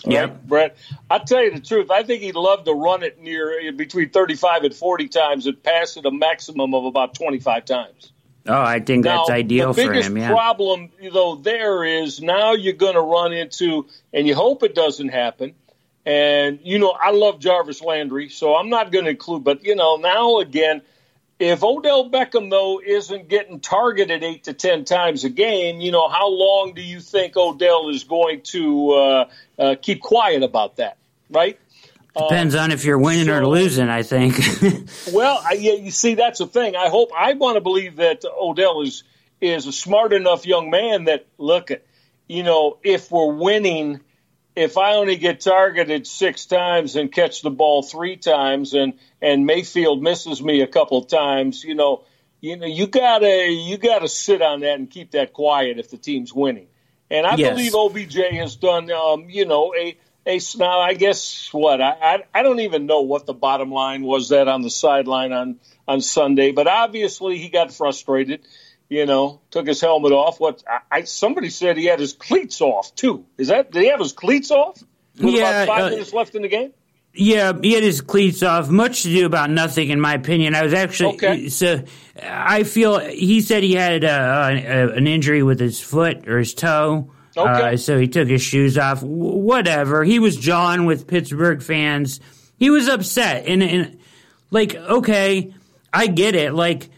Yep. Right, Brett. I tell you the truth. I think he'd love to run it near uh, between 35 and 40 times and pass it a maximum of about 25 times. Oh, I think Now, that's ideal the for biggest him. Yeah. problem, though, there is now you're going to run into, and you hope it doesn't happen. And you know, I love Jarvis Landry, so I'm not going to include. But you know, now again, if Odell Beckham though isn't getting targeted eight to ten times a game, you know, how long do you think Odell is going to uh, uh, keep quiet about that? Right? Depends on if you're winning or losing. I think. *laughs* Well, I, yeah, you see, that's the thing. I hope I want to believe that Odell is is a smart enough young man that look at, you know, if we're winning, if I only get targeted six times and catch the ball three times, and and Mayfield misses me a couple times, you know, you know, you gotta you gotta sit on that and keep that quiet if the team's winning. And I Yes. believe OBJ has done, um, you know, a a now I guess what I, I I don't even know what the bottom line was that on the sideline on on Sunday, but obviously he got frustrated. You know, took his helmet off. What I, I somebody said he had his cleats off too. Is that did he have his cleats off? With Yeah, about five uh, minutes left in the game. Yeah, he had his cleats off. Much to do about nothing, in my opinion. I was actually Okay. so. I feel he said he had uh, a, an injury with his foot or his toe. Okay. Uh, so he took his shoes off. W- whatever. He was jawing with Pittsburgh fans. He was upset, and and like okay, I get it. Like.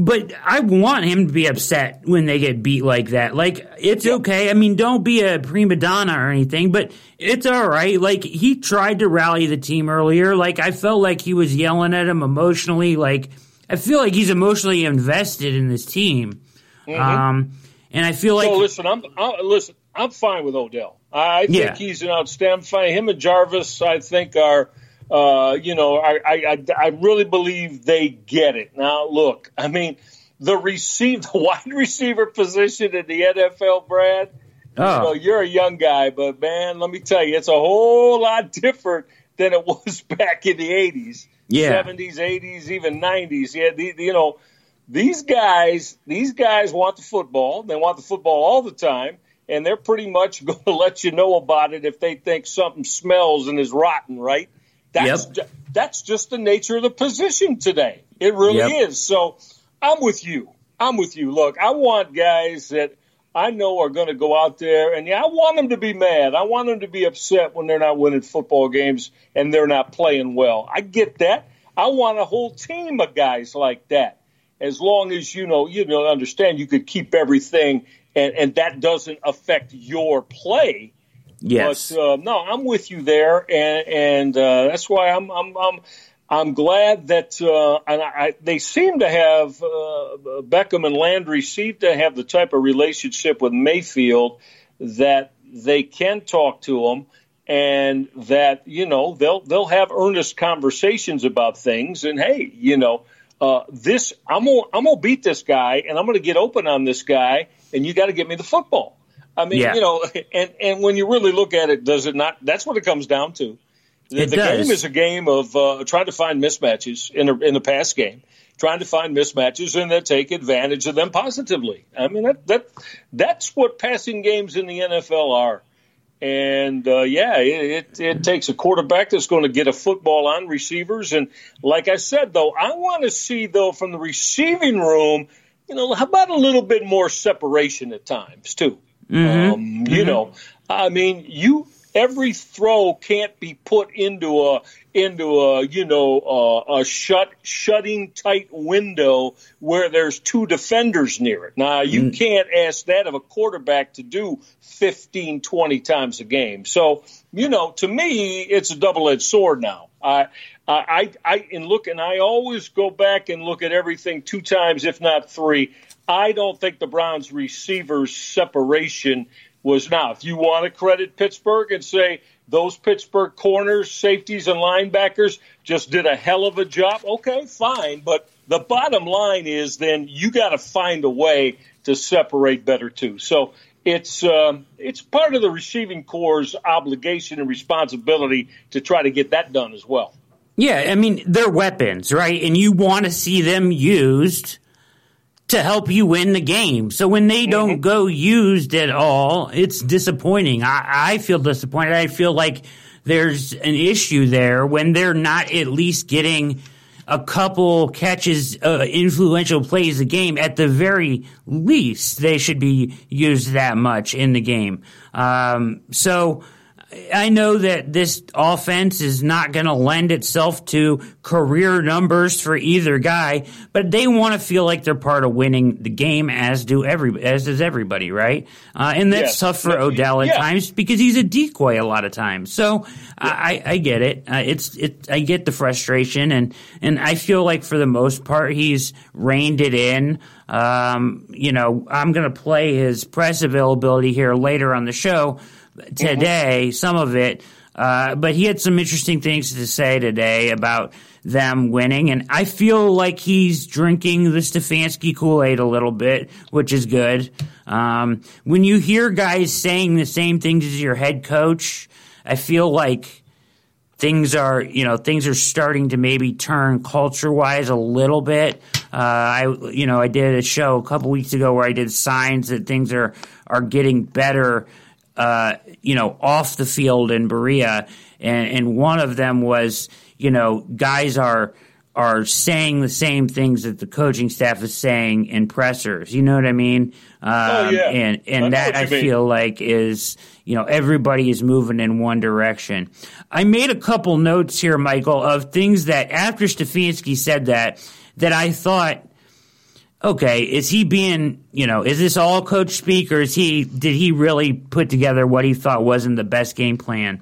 But I want him to be upset when they get beat like that. Like, it's okay. I mean, don't be a prima donna or anything, but it's all right. Like, he tried to rally the team earlier. Like, I felt like he was yelling at him emotionally. Like, I feel like he's emotionally invested in this team. Um, and I feel like, so listen, I'm I, listen. I'm fine with Odell. I, I think Yeah. he's an outstanding. Fine. Him and Jarvis, I think, are. Uh, you know, I, I, I, really believe they get it. Now, look, I mean, the receive, *laughs* the wide receiver position in the NFL, Brad. You know, oh, you're a young guy, but man, let me tell you, it's a whole lot different than it *laughs* was back in the '80s, Yeah. '70s, '80s, even '90s. Yeah, the, you know, these guys, these guys want the football. They want the football all the time, and they're pretty much *laughs* going to let you know about it if they think something smells and is rotten, right? That's Yep. that's just the nature of the position today. It really Yep. is. So I'm with you. I'm with you. Look, I want guys that I know are going to go out there, and yeah, I want them to be mad. I want them to be upset when they're not winning football games and they're not playing well. I get that. I want a whole team of guys like that. As long as you know, you know, understand you could keep everything, and, and that doesn't affect your play. Yes. But uh, no, I'm with you there, and and uh, that's why I'm I'm I'm I'm glad that uh, and I, they seem to have uh, Beckham and Landry seem to have the type of relationship with Mayfield that they can talk to him and that you know they'll they'll have earnest conversations about things and hey you know uh, this I'm gonna I'm gonna beat this guy and I'm gonna get open on this guy and you got to get me the football. I mean, Yeah. you know, and and when you really look at it, does it not? That's what it comes down to. The, the game is a game of uh, trying to find mismatches in a, in the pass game, trying to find mismatches and then take advantage of them positively. I mean, that that that's what passing games in the NFL are. And uh, yeah, it, it, it takes a quarterback that's going to get a football on receivers. And like I said, though, I want to see though from the receiving room, you know, how about a little bit more separation at times too. Um, you know, I mean, you every throw can't be put into a into a you know uh, a shut shutting tight window where there's two defenders near it. Now you can't ask that of a quarterback to do 15, 20 times a game. So you know, to me, it's a double edged sword now. I I I and look and I always go back and look at everything two times, if not three. I don't think the Browns receivers separation was now. If you want to credit Pittsburgh and say those Pittsburgh corners, safeties, and linebackers just did a hell of a job, okay, fine. But the bottom line is then you got to find a way to separate better too. So it's um, it's part of the receiving corps' obligation and responsibility to try to get that done as well. Yeah, I mean, they're weapons, right? And you want to see them used to help you win the game. So when they don't mm-hmm. go used at all, it's disappointing. I, I feel disappointed. I feel like there's an issue there when they're not at least getting a couple catches, uh, influential plays a game. At the very least, they should be used that much in the game. Um, so I know that this offense is not going to lend itself to career numbers for either guy, but they want to feel like they're part of winning the game, as do every as does everybody, right? Uh, and that's yes. tough for Odell at yeah. times because he's a decoy a lot of times. So yeah. I, I get it. Uh, it's it. I get the frustration, and and I feel like for the most part he's reined it in. Um, you know, I'm going to play his press availability here later on the show today, mm-hmm. some of it. Uh, but he had some interesting things to say today about them winning, and I feel like he's drinking the Stefanski Kool Aid a little bit, which is good. Um, when you hear guys saying the same things as your head coach, I feel like things are you know things are starting to maybe turn culture wise a little bit. Uh, I you know I did a show a couple weeks ago where I did signs that things are are getting better uh, you know, off the field in Berea, and, and one of them was, you know, guys are are saying the same things that the coaching staff is saying in pressers. You know what I mean? Um, oh, yeah. And and I that I mean. feel like is you know everybody is moving in one direction. I made a couple notes here, Michael, of things that after Stefanski said that that I thought okay, is he being, you know, is this all coach speak or is he, did he really put together what he thought wasn't the best game plan?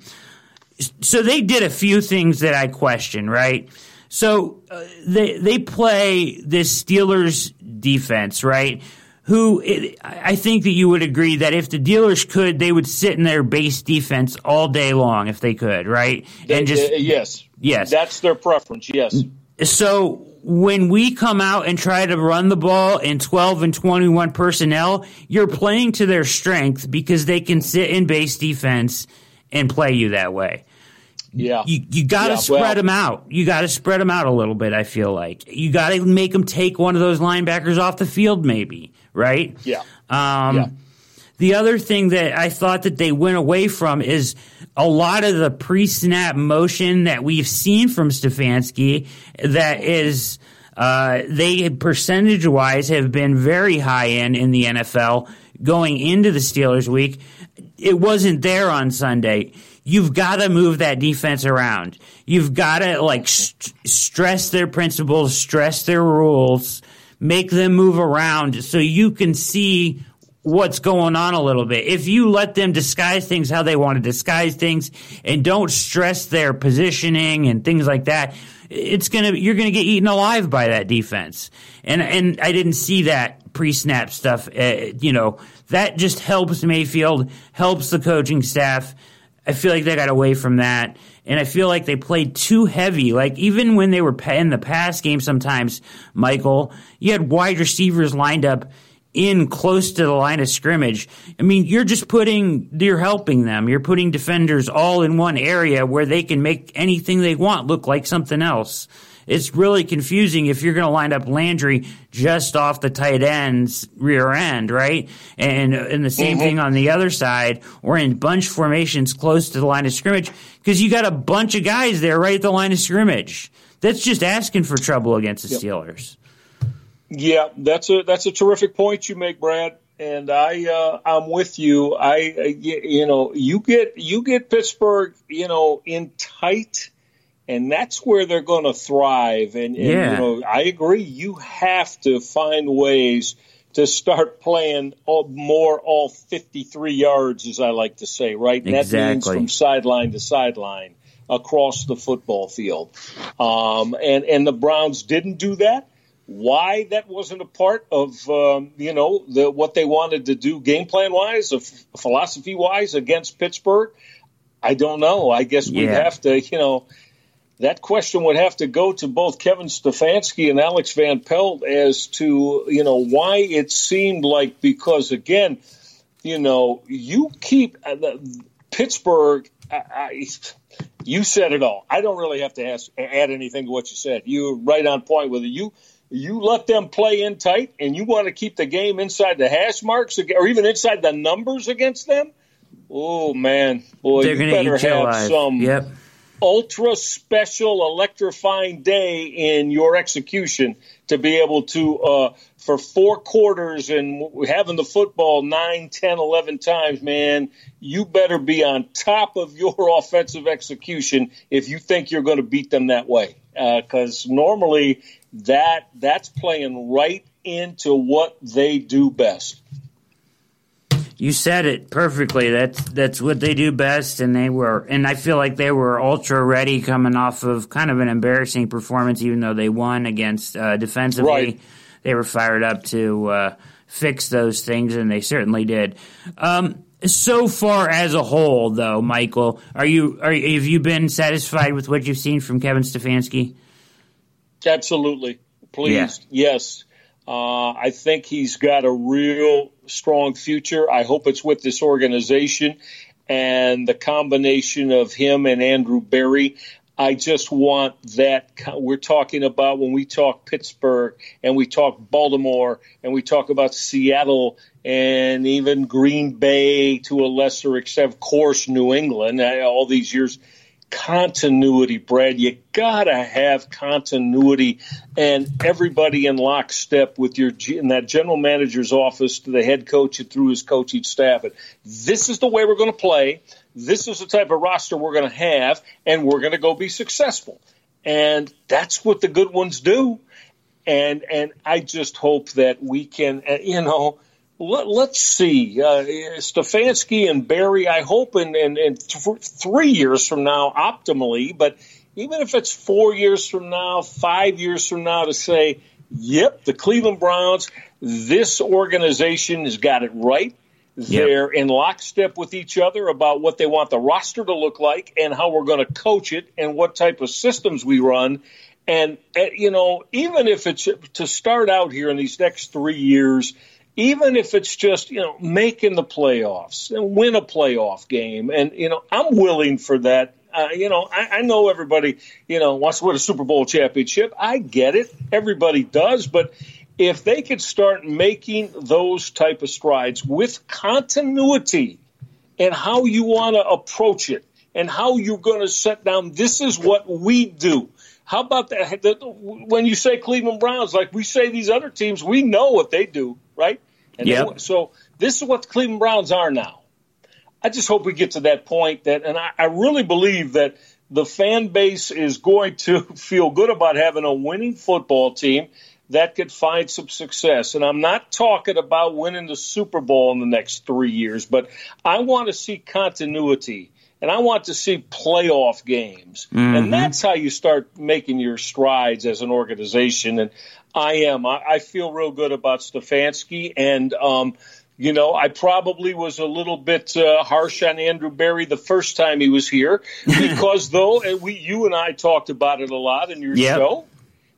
So they did a few things that I question, right? So uh, they they play this Steelers defense, right? Who it, I think that you would agree that if the Steelers could, they would sit in their base defense all day long if they could, right? And just yes, yes, that's their preference. Yes. So when we come out and try to run the ball in 12 and 21 personnel, you're playing to their strength because they can sit in base defense and play you that way. Yeah. You, you got to yeah, spread well, them out. You got to spread them out a little bit, I feel like. You got to make them take one of those linebackers off the field, maybe, right? Yeah. Um, yeah. The other thing that I thought that they went away from is a lot of the pre-snap motion that we've seen from Stefanski that is uh, they percentage wise have been very high in in the NFL going into the Steelers week. It wasn't there on Sunday. You've got to move that defense around. You've got to like st- stress their principles, stress their rules, make them move around so you can see what's going on a little bit. If you let them disguise things how they want to disguise things and don't stress their positioning and things like that, it's gonna you're gonna get eaten alive by that defense. And and I didn't see that pre-snap stuff. Uh, you know that just helps Mayfield, helps the coaching staff. I feel like they got away from that. And I feel like they played too heavy. Like even when they were in the pass game, sometimes Michael, you had wide receivers lined up in close to the line of scrimmage. I mean, you're just putting, you're helping them. You're putting defenders all in one area where they can make anything they want look like something else. It's really confusing if you're going to line up Landry just off the tight end's rear end, right? And, and the same mm-hmm. thing on the other side or in bunch formations close to the line of scrimmage because you got a bunch of guys there right at the line of scrimmage. That's just asking for trouble against the yep. Steelers. Yeah, that's a that's a terrific point you make, Brad. And I uh, I'm with you. I uh, you know you get you get Pittsburgh you know in tight, and that's where they're going to thrive. And, and yeah. you know I agree. You have to find ways to start playing all, more all 53 yards, as I like to say, right? And exactly. that means from sideline to sideline across the football field. Um, and and the Browns didn't do that why that wasn't a part of um, you know the, what they wanted to do game plan wise, of philosophy wise against Pittsburgh. I don't know. I guess we'd have to you know that question would have to go to both Kevin Stefanski and Alex Van Pelt as to you know why it seemed like because again you know you keep uh, Pittsburgh. I, I, you said it all. I don't really have to ask, add anything to what you said. You're right on point with it. You you let them play in tight and you want to keep the game inside the hash marks or even inside the numbers against them, oh man, boy, They're you better have alive. some Yep. ultra special electrifying day in your execution to be able to uh, for four quarters and having the football 9 10 11 times man you better be on top of your *laughs* offensive execution if you think you're going to beat them that way because normally that that's playing right into what they do best You said it perfectly. That's that's what they do best, and they were. And I feel like they were ultra ready coming off of kind of an embarrassing performance, even though they won against uh, defensively. Right. They were fired up to uh, fix those things, and they certainly did. Um, so far as a whole, though, Michael, are you are have you been satisfied with what you've seen from Kevin Stefanski? Absolutely. Pleased. Yes. Uh, I think he's got a real strong future. I hope it's with this organization and the combination of him and Andrew Berry. I just want that. We're talking about when we talk Pittsburgh and we talk Baltimore and we talk about Seattle and even Green Bay to a lesser extent, of course, New England, uh, all these years continuity, Brad. You gotta have continuity, and everybody in lockstep with your in that general manager's office to the head coach and through his coaching staff. And this is the way we're going to play. This is the type of roster we're going to have, and we're going to go be successful. And that's what the good ones do. And and I just hope that we can, uh, you know let, us see. Uh, Stefanski and Berry, I hope in, in, in th- three years from now, optimally, but even if it's four years from now, five years from now, to say, yep, the Cleveland Browns, this organization has got it right. They're in lockstep with each other about what they want the roster to look like and how we're going to coach it and what type of systems we run. And, uh, you know, even if it's to start out here in these next three years – even if it's just you know making the playoffs and win a playoff game. And you know i'm willing for that. Uh, you know I, I know everybody you know wants to win a super bowl championship. I get it. Everybody does. But if they could start making those type of strides with continuity and how you want to approach it and how you're going to set down this is what we do. How about that? When you say Cleveland Browns, like we say these other teams, we know what they do, right? And yep. they, so this is what the Cleveland Browns are now. I just hope we get to that point that, and I, I really believe that the fan base is going to *laughs* feel good about having a winning football team that could find some success. And I'm not talking about winning the Super Bowl in the next three years, but I want to see continuity and I want to see playoff games. Mm-hmm. And that's how you start making your strides as an organization. And I am. I, I feel real good about Stefanski. And, um, you know, I probably was a little bit uh, harsh on Andrew Berry the first time he was here *laughs* because, though, we, you and I talked about it a lot in your yep. show.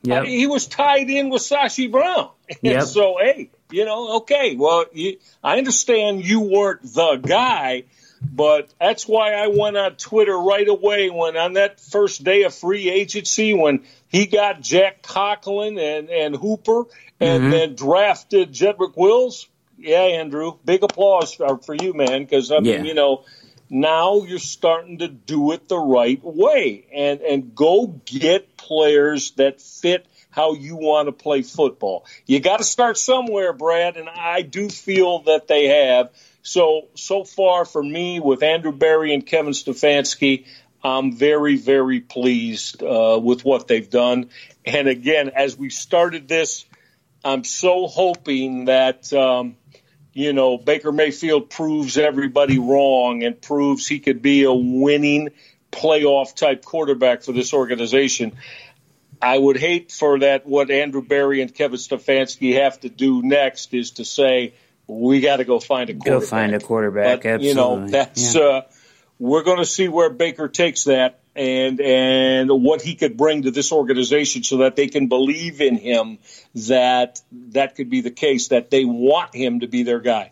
Yep. I mean, he was tied in with Sashi Brown. *laughs* Yep. so, hey, you know, okay, well, you, I understand you weren't the guy, but that's why I went on Twitter right away when on that first day of free agency when he got Jack Conklin and, and Hooper and Mhm. then drafted Jedrick Wills. Yeah, Andrew, big applause for, for you, man, because I mean, Yeah. you know, now you're starting to do it the right way and and go get players that fit how you want to play football. You got to start somewhere, Brad, and I do feel that they have. So so far for me with Andrew Berry and Kevin Stefanski, I'm very very pleased uh, with what they've done. And again, as we started this, I'm so hoping that. Um, you know, Baker Mayfield proves everybody wrong and proves he could be a winning playoff type quarterback for this organization. I would hate for that. What Andrew Berry and Kevin Stefanski have to do next is to say we got to go find a quarterback. Go find a quarterback. But, you know, absolutely. that's Yeah. uh, we're going to see where Baker takes that and and what he could bring to this organization so that they can believe in him that that could be the case that they want him to be their guy.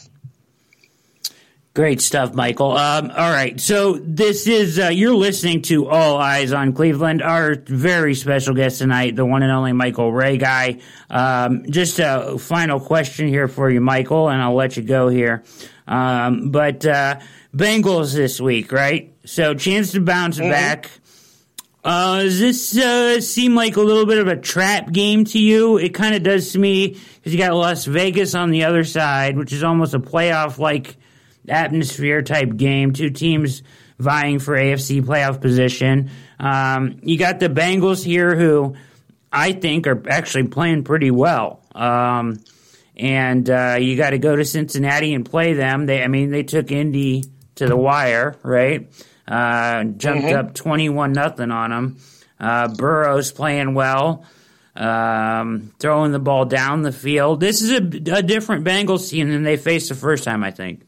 Great stuff, Michael. Um, all right, so this is uh, you're listening to All Eyes on Cleveland. Our very special guest tonight, the one and only Michael Reghi. Um, just a final question here for you, Michael, and I'll let you go here. Um, but uh, Bengals this week, right? So chance to bounce mm-hmm. back. Uh, does this uh, seem like a little bit of a trap game to you? It kind of does to me because you got Las Vegas on the other side, which is almost a playoff like atmosphere type game. Two teams vying for AFC playoff position. Um, you got the Bengals here, who I think are actually playing pretty well. Um, and uh, you got to go to Cincinnati and play them. They, I mean, they took Indy to the wire, right? Uh, jumped mm-hmm. up twenty-one nothing on them. Uh, Burrow's playing well, um, throwing the ball down the field. This is a, a different Bengals team than they faced the first time, I think.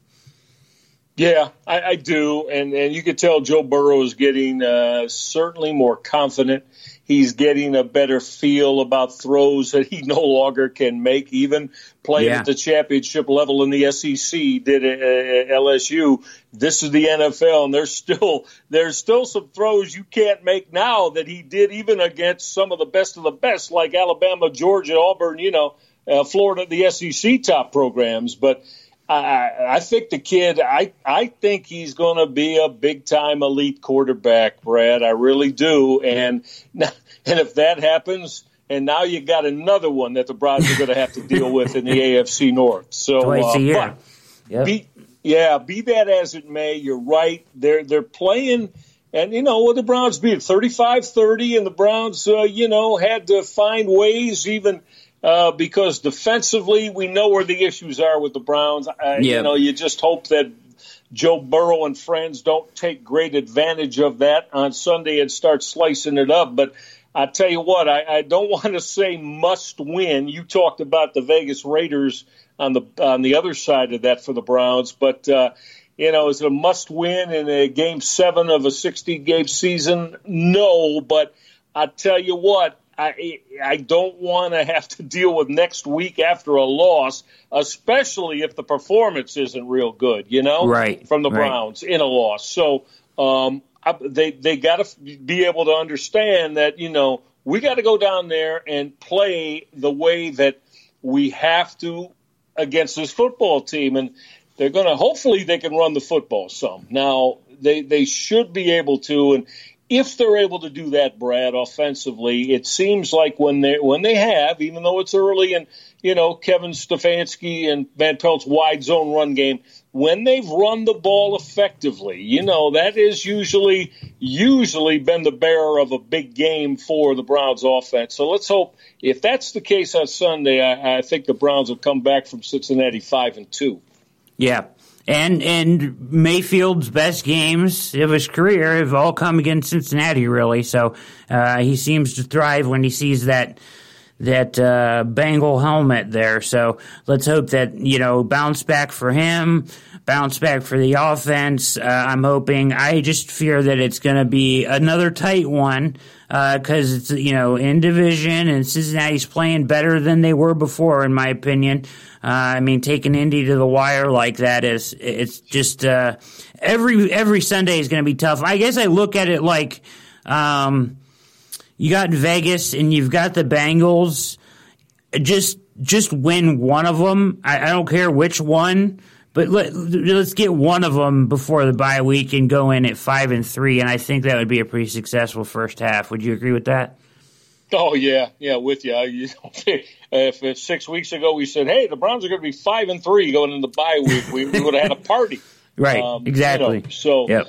Yeah, I, I, do, and and you can tell Joe Burrow is getting uh, certainly more confident. He's getting a better feel about throws that he *laughs* no longer can make, even playing yeah. at the championship level in the SEC. Did at LSU. This is the NFL, and there's *laughs* still there's still some throws you can't make now that he did even against some of the best of the best, like Alabama, Georgia, Auburn. You know, uh, Florida, the SEC top programs, but I, I think the kid, I, I think he's going to be a big time elite quarterback, Brad. I really do. And, *laughs* and if that happens, and now you got another one that the Browns are going to have to deal *laughs* with in the AFC North. So, Twice uh, a year. Yep. Be, yeah, be that as it may, you're right. They're, they're playing. And, you know, what the Browns beat 35 30, and the Browns, uh, you know, had to find ways even uh, because defensively, we know where the issues are with the Browns. Uh, yep. You know, you just hope that Joe Burrow and friends don't take great advantage of that on Sunday and start slicing it up. But I tell you what, I, I don't *laughs* want to say must win. You talked about the Vegas Raiders on the on the other side of that for the Browns, but uh, you know, is it a must win in a game seven of a 60 game season? No, but I tell you what, I I don't want to have to deal with next week after a loss, especially if the performance isn't real good. You know, right from the right. Browns in a loss. So um, I, they they got to be able to understand that you know we got to go down there and play the way that we have to against this football team, and they're going to hopefully they can run the football some. Now they they should be able to, and if they're able to do that, Brad, offensively, it seems like when they when they have, even though it's early and you know Kevin Stefanski and Van Pelt's wide zone run game, when they've run the ball effectively, you know that is usually usually been the bearer of a big game for the Browns offense. So let's hope if that's the case on Sunday, I, I think the Browns will come back from Cincinnati five and two. Yeah, and and Mayfield's best games of his career have all come against Cincinnati, really. So uh, he seems to thrive when he sees that that uh, Bengal helmet there. So let's hope that you know bounce back for him, bounce back for the offense. Uh, I'm hoping. I just fear that it's going to be another tight one because uh, it's you know in division and Cincinnati's playing better than they were before, in my opinion. Uh, I mean, taking Indy to the wire like that is it's just uh, every every Sunday is going to be tough. I guess I look at it like um, you got Vegas and you've got the Bengals. Just just win one of them. I, I don't care which one. But let, us get one of them before the bye week and go in at five and three, and I think that would be a pretty successful first half. Would you agree with that? Oh yeah, yeah, with you. you if, if six weeks ago we said, "Hey, the Browns are going to be five and three going into the bye week," we, we would have had a party. *laughs* right. Um, exactly. You know, so. Yep.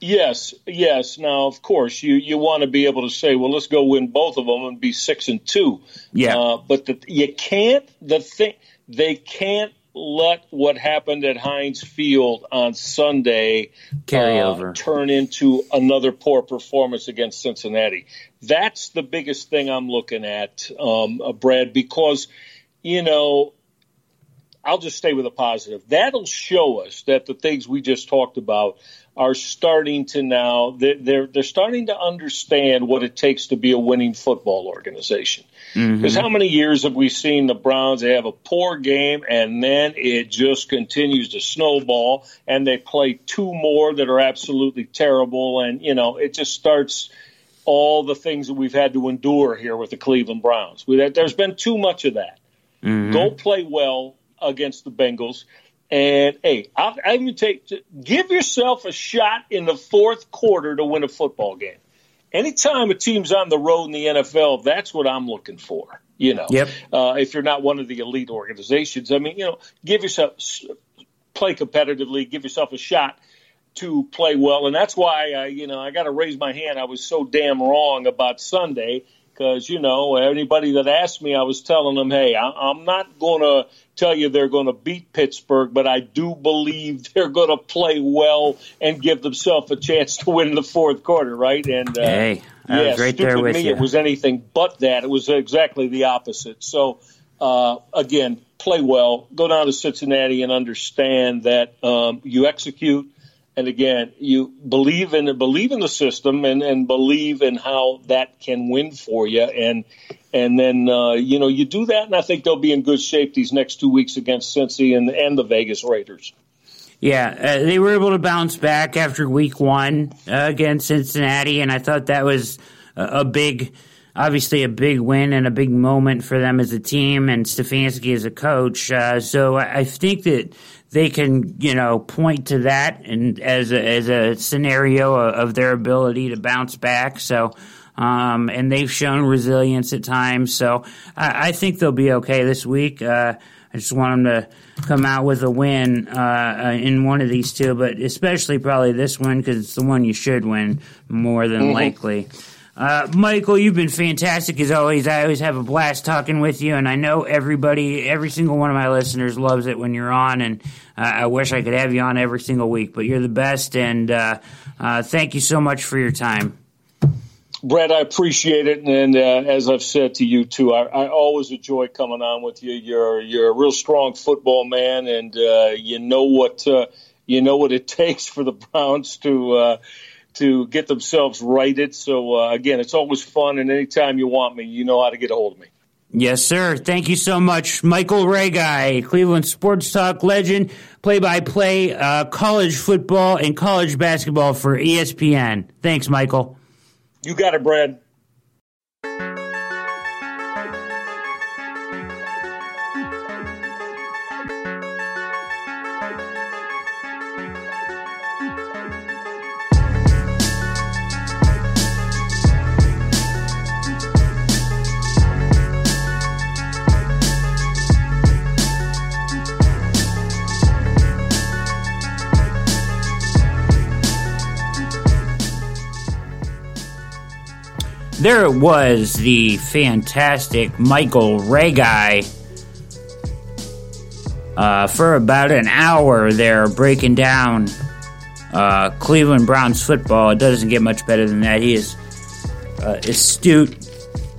Yes, yes. Now, of course, you, you want to be able to say, well, let's go win both of them and be six and two. Yeah. Uh, but the, you can't. The thing they can't let what happened at Heinz Field on Sunday carry uh, over, turn into another poor performance against Cincinnati. That's the biggest thing I'm looking at, um, uh, Brad, because you know I'll just stay with a positive. That'll show us that the things we just talked about are starting to now they're they're starting to understand what it takes to be a winning football organization. Because mm-hmm. how many years have we seen the Browns? They have a poor game and then it just continues to snowball, and they play two more that are absolutely terrible, and you know it just starts all the things that we've had to endure here with the Cleveland Browns. There's been too much of that. Mm-hmm. Go play well against the Bengals. And hey, I, I even take give yourself a shot in the fourth quarter to win a football game. Anytime a team's on the road in the NFL, that's what I'm looking for. You know, yep. uh, if you're not one of the elite organizations, I mean, you know, give yourself play competitively, give yourself a shot to play well, and that's why I, you know I got to raise my hand. I was so damn wrong about Sunday because you know anybody that asked me, I was telling them, hey, I, am not going to tell you they're going to beat Pittsburgh, but I do believe *laughs* they're going to play well and give themselves a chance to win the fourth quarter, right? And uh, hey, I yeah, was right there with me, you. It was anything but that. It was exactly the opposite. So uh, again, play well, go down to Cincinnati and understand that um, you execute and again, you believe in believe in the system and, and believe in how that can win for you, and and then uh, you know you do that, and I think they'll be in good shape these next two weeks against Cincy and and the Vegas Raiders. Yeah, uh, they were able to bounce back after Week One uh, against Cincinnati, and I thought that was a, a big obviously a big win and a big moment for them as a team and Stefanski as a coach. Uh, so I, I, think that they can, you know, point to that and as a, as a scenario of their ability to bounce back. So, um, and they've shown resilience at times. So I, I think they'll be okay this week. Uh, I just want them to come out with a win uh, uh in one of these two, but especially probably this one because it's the one you should win more than mm-hmm. likely. Uh, Michael, you've been fantastic as always. I always have a blast talking with you, and I know everybody, every single one of my listeners loves it when you're on. And uh, I wish I could have you on every single week, but you're the best. And uh, uh thank you so much for your time. Brett, I appreciate it, and uh, as I've said to you too, I, I, always enjoy coming on with you. You're you're a real strong football man, and uh, you know what you know what it *laughs* takes for the Browns to to get themselves righted. So uh, again, it's always fun, and anytime you want me, you know how to get a hold of me. Yes, sir. Thank you so much, Michael Reghi, Cleveland sports talk legend, play-by-play uh, college football and college basketball for ESPN. Thanks, Michael. You got it, Brad. There it was, the fantastic Michael Reghi. Uh, for about an hour there, breaking down uh, Cleveland Browns football. It doesn't get much better than that. He is uh, astute,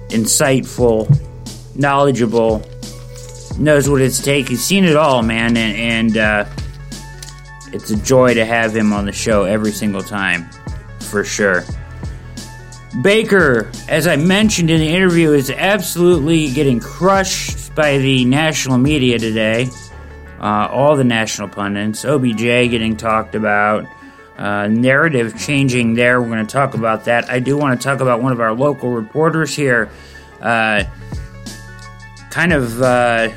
insightful, knowledgeable, knows what it's take. He's seen it all, man, and, and uh, it's a joy to have him on the show every single time, for sure. Baker, as I mentioned in the interview, is absolutely getting crushed by the national media today. Uh, all the national pundits, OBJ getting talked about, uh, narrative changing there. We're going to talk about that. I do want to talk about one of our local reporters here. Uh, kind of, uh,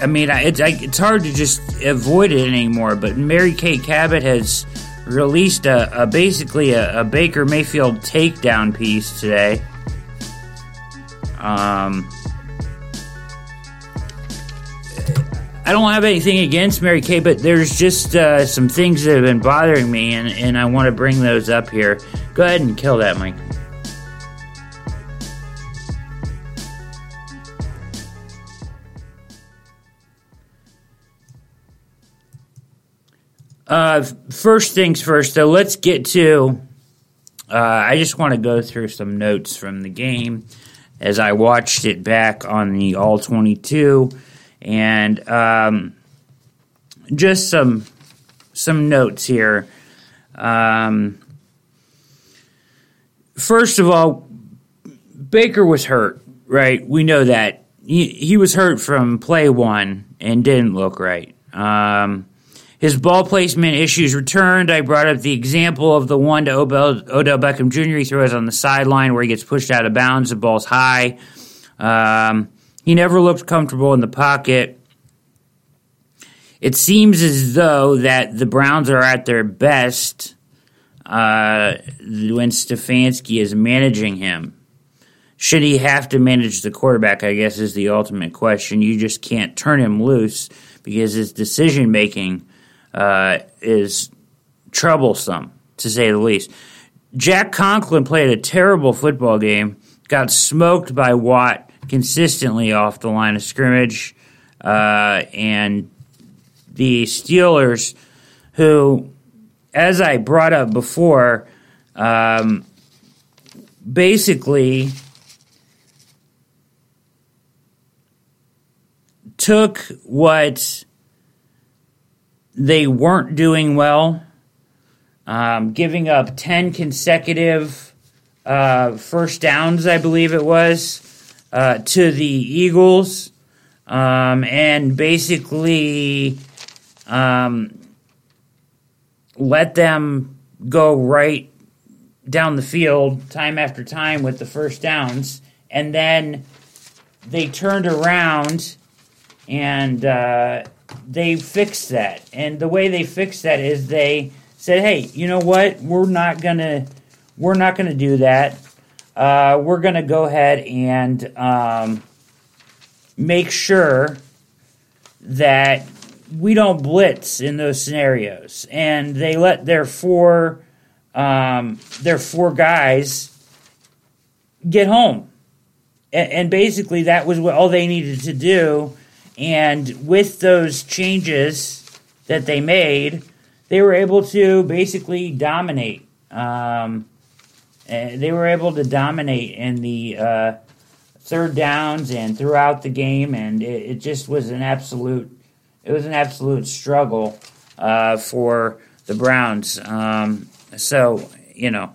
I mean, it's, it's hard to just avoid it anymore, but Mary Kay Cabot has released a, a basically a, a, Baker Mayfield takedown piece today. Um, I don't have anything against Mary Kay, but there's just uh, some things that have been bothering me, and, and I want to bring those up here. Go ahead and kill that, Mike. Uh, first things first, though, let's get to. Uh, I just want to go through some notes from the game as I watched it back on the All 22. And um, just some some notes here. Um, first of all, Baker was hurt, right? We know that he, he was hurt from play one and didn't look right. Um, his ball placement issues returned. I brought up the example of the one to Odell, Odell Beckham Jr. He throws on the sideline where he gets pushed out of bounds. The ball's high. Um, he never looked comfortable in the pocket. It seems as though that the Browns are at their best uh, when Stefanski is managing him. Should he have to manage the quarterback? I guess is the ultimate question. You just can't turn him loose because his decision making uh, is troublesome, to say the least. Jack Conklin played a terrible football game, got smoked by Watt consistently off the line of scrimmage, uh, and the Steelers, who, as I brought up before, um, basically took what they weren't doing well, um, giving up 10 consecutive uh, first downs, I believe it was, uh, to the Eagles, um, and basically um, let them go right down the field time after time with the first downs. And then they turned around and uh, they fixed that. And the way they fixed that is they said, "Hey, you know what? We're not gonna we're not gonna do that. Uh, we're gonna go ahead and um, make sure that we don't blitz in those scenarios." And they let their four um, their four guys get home. And, and basically, that was what all they needed to do and with those changes that they made, they were able to basically dominate. Um, eh, they were able to dominate in the uh, third downs and throughout the game, and it, it, just was an absolute. It was an absolute struggle uh, for the Browns. Um, so you know,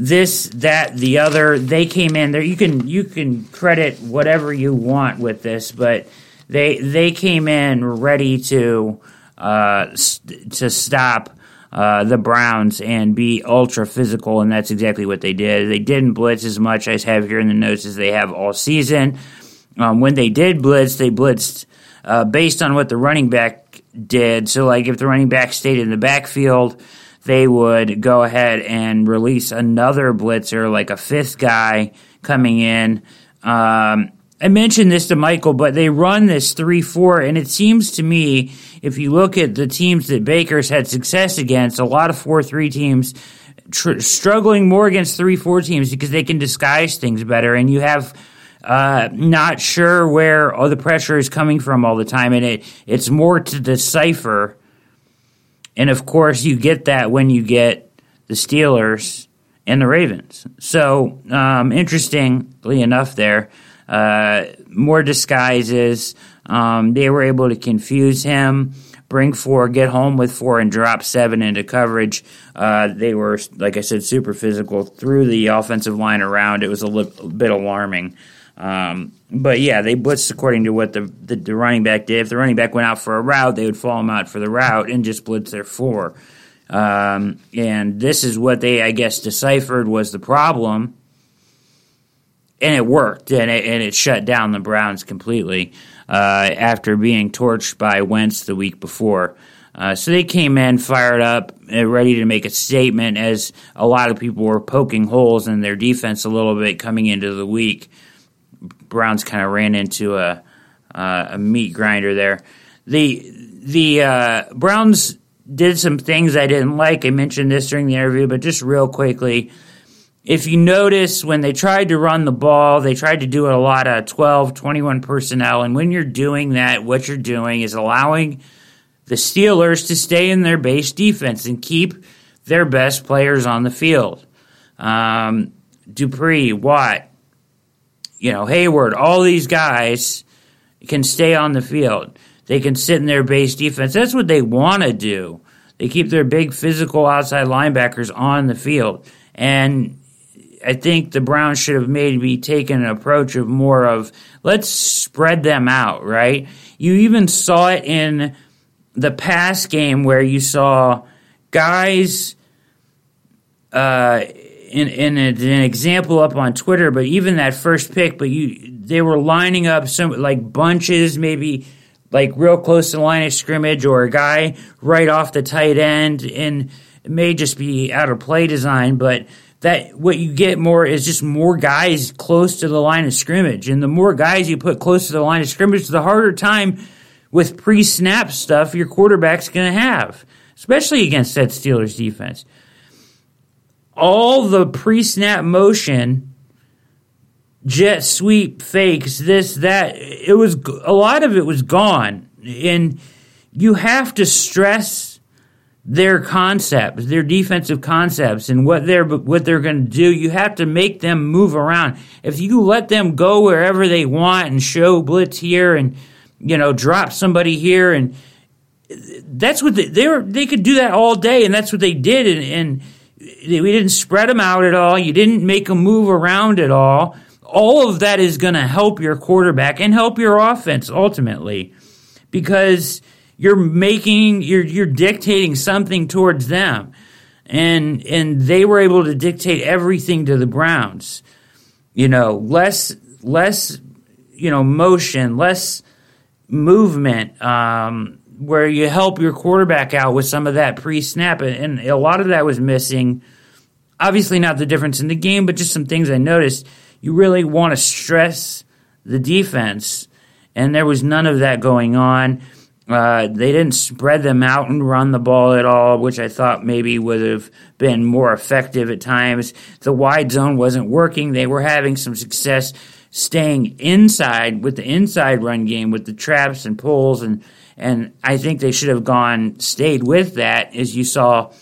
this, that, the other. They came in there. You can you can credit whatever you want with this, but they they came in ready to uh, st- to stop uh, the Browns and be ultra physical, and that's exactly what they did. They didn't blitz as much as have here in the notes as they have all season. Um, when they did blitz, they blitzed uh, based on what the running back did. So, like if the running back stayed in the backfield they would go ahead and release another blitzer, like a fifth guy coming in. Um, I mentioned this to Michael, but they run this 3 4, and it seems to me, if you look at the teams that Baker's had success against, a lot of 4 3 teams tr- struggling more against 3 4 teams because they can disguise things better, and you have. Uh, not sure where all the pressure is coming from all the time, and it it's more to decipher and of course, you get that when you get the Steelers and the Ravens. So, um, interestingly enough, there, uh, more disguises. Um, they were able to confuse him, bring four, get home with four, and drop seven into coverage. Uh, they were, like I said, super physical through the offensive line around. It was a bit alarming. Um, but yeah, they blitzed according to what the, the, the running back did. If the running back went out for a route, they would fall him out for the route and just blitz their four. Um, and this is what they, I guess, deciphered was the problem, and it worked, and it, and it shut down the Browns completely uh, after being torched by Wentz the week before. Uh, so they came in fired up, uh, ready to make a statement, as a lot of people were poking holes in their defense a little bit coming into the week. Browns kind of ran into a uh, a meat grinder there. The the uh, Browns did some things I didn't like. I mentioned this during the interview, but just real quickly. If you notice, when they tried to run the ball, they tried to do a lot of 12, 21 personnel. And when you're doing that, what you're doing is allowing the Steelers to stay in their base defense and keep their best players on the field. Um, Dupree, Watt, you know, Heyward, all these guys can stay on the field. They can sit in their base defense. That's what they want to do. They keep their big physical outside linebackers on the field. And I think the Browns should have maybe taken an approach of more of let's spread them out, right? You even saw it in the pass game where you saw guys uh, in, in a, an example up on Twitter, but even that first pick, but you they were lining up some like bunches, maybe like real close to the line of scrimmage, or a guy right off the tight end, and it may just be out of play design, but that what you get more is just more guys close to the line of scrimmage, and the more guys you put close to the line of scrimmage, the harder time with pre-snap stuff your quarterback's going to have, especially against that Steelers defense all the pre snap motion, jet sweep fakes, this, that, it was, a lot of it was gone. And you have to stress their concepts, their defensive concepts, and what they're what they're going to do. You have to make them move around. If you let them go wherever they want and show blitz here and you know drop somebody here and that's what they, they were. They could do that all day, and that's what they did. And, and we didn't spread them out at all. You didn't make them move around at all. All of that is going to help your quarterback and help your offense ultimately because you're making you're you're dictating something towards them. And and they were able to dictate everything to the Browns. You know, less less you know motion, less movement, um, where you help your quarterback out with some of that pre-snap, and a lot of that was missing. Obviously, not the difference in the game, but just some things I noticed. You really want to stress the defense, and there was none of that going on. Uh, they didn't spread them out and run the ball at all, which I thought maybe would have been more effective at times. The wide zone wasn't working. They were having some success staying inside with the inside run game with the traps and pulls and and I think they should have gone, stayed with that, as you saw.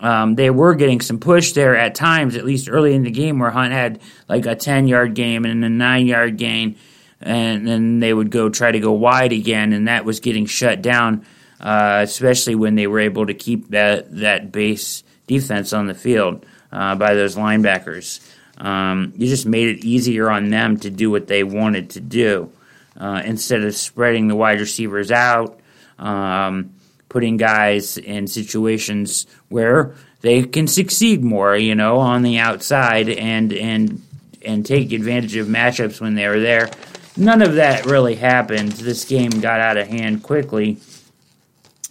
Um, they were getting some push there at times, at least early in the game, where Hunt had like a 10 yard game and a 9 yard gain, and then they would go try to go wide again, and that was getting shut down, uh, especially when they were able to keep that, that base defense on the field uh, by those linebackers. Um, you just made it easier on them to do what they wanted to do uh, instead of spreading the wide receivers out um, putting guys in situations where they can succeed more, you know, on the outside and and and take advantage of matchups when they were there. None of that really happened. This game got out of hand quickly.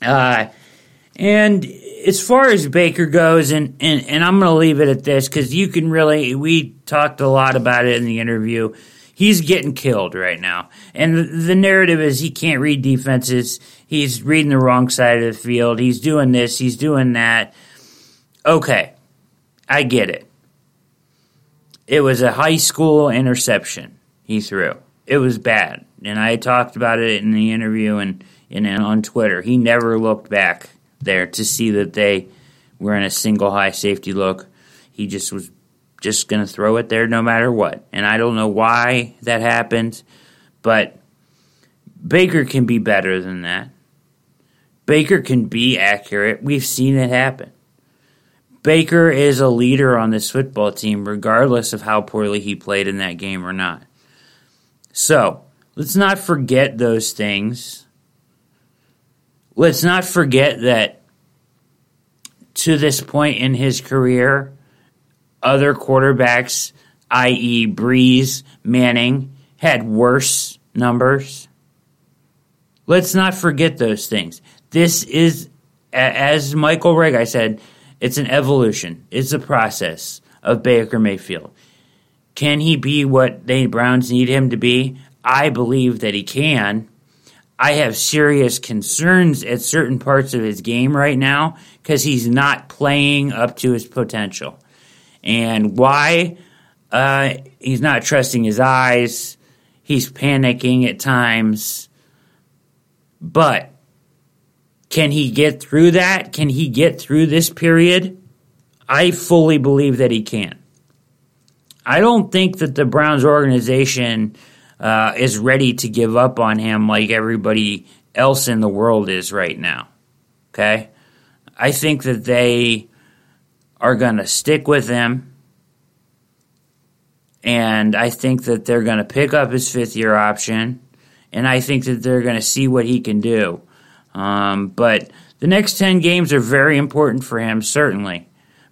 Uh, and as far as Baker goes, and, and, and I'm going to leave it at this because you can really, we talked a lot about it in the interview. He's getting killed right now. And the, the narrative is he can't read defenses he's reading the wrong side of the field. He's doing this, he's doing that. Okay, I get it. It was a high school interception he threw. It was bad. And I talked about it in the interview and, and on Twitter. He never looked back there to see that they were in a single high safety look. He just was just going to throw it there no matter what. And I don't know why that happened, but Baker can be better than that. Baker can be accurate. We've seen it happen. Baker is a leader on this football team, regardless of how poorly he played in that game or not. So, let's not forget those things. Let's not forget that to this point in his career, other quarterbacks, i.e., Brees, Manning, had worse numbers. Let's not forget those things. This is, as Michael I said, it's an evolution. It's a process of Baker Mayfield. Can he be what the Browns need him to be? I believe that he can. I have serious concerns at certain parts of his game right now because he's not playing up to his potential. And why? Uh, he's not trusting his eyes. He's panicking at times. But can he get through that? Can he get through this period? I fully believe that he can. I don't think that the Browns organization uh, is ready to give up on him like everybody else in the world is right now. Okay? I think that they are going to stick with him. And I think that they're going to pick up his fifth year option. And I think that they're going to see what he can do. Um, but the next 10 games are very important for him, certainly.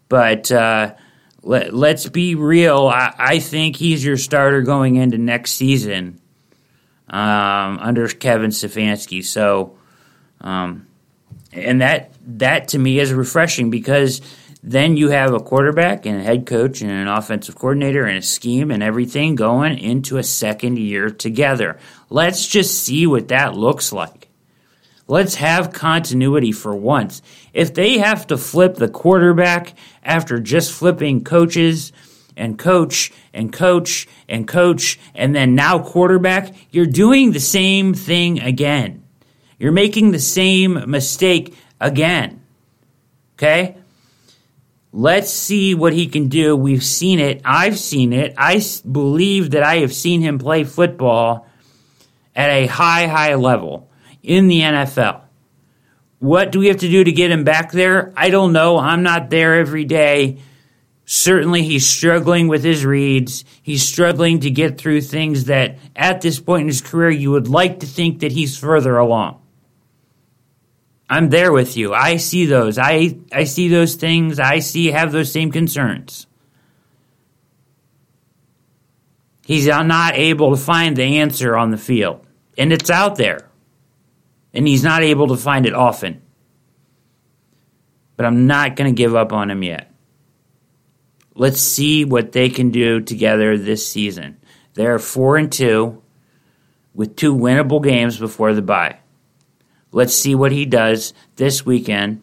But uh, let, us be real. I, I, think he's your starter going into next season um, under Kevin Stefanski. So, um, and that that to me is refreshing because then you have a quarterback and a head coach and an offensive coordinator and a scheme and everything going into a second year together. Let's just see what that looks like. Let's have continuity for once. If they have to flip the quarterback after just flipping coaches and coach and coach and coach and then now quarterback, you're doing the same thing again. You're making the same mistake again. Okay? Let's see what he can do. We've seen it. I've seen it. I believe that I have seen him play football at a high, high level in the NFL. What do we have to do to get him back there? I don't know. I'm not there every day. Certainly, he's struggling with his reads. He's struggling to get through things that at this point in his career you would like to think that he's further along. I'm there with you. I see those. I, I see those things. I see have those same concerns. He's not able to find the answer on the field. And it's out there and he's not able to find it often. But I'm not going to give up on him yet. Let's see what they can do together this season. They're 4 and 2 with two winnable games before the bye. Let's see what he does this weekend.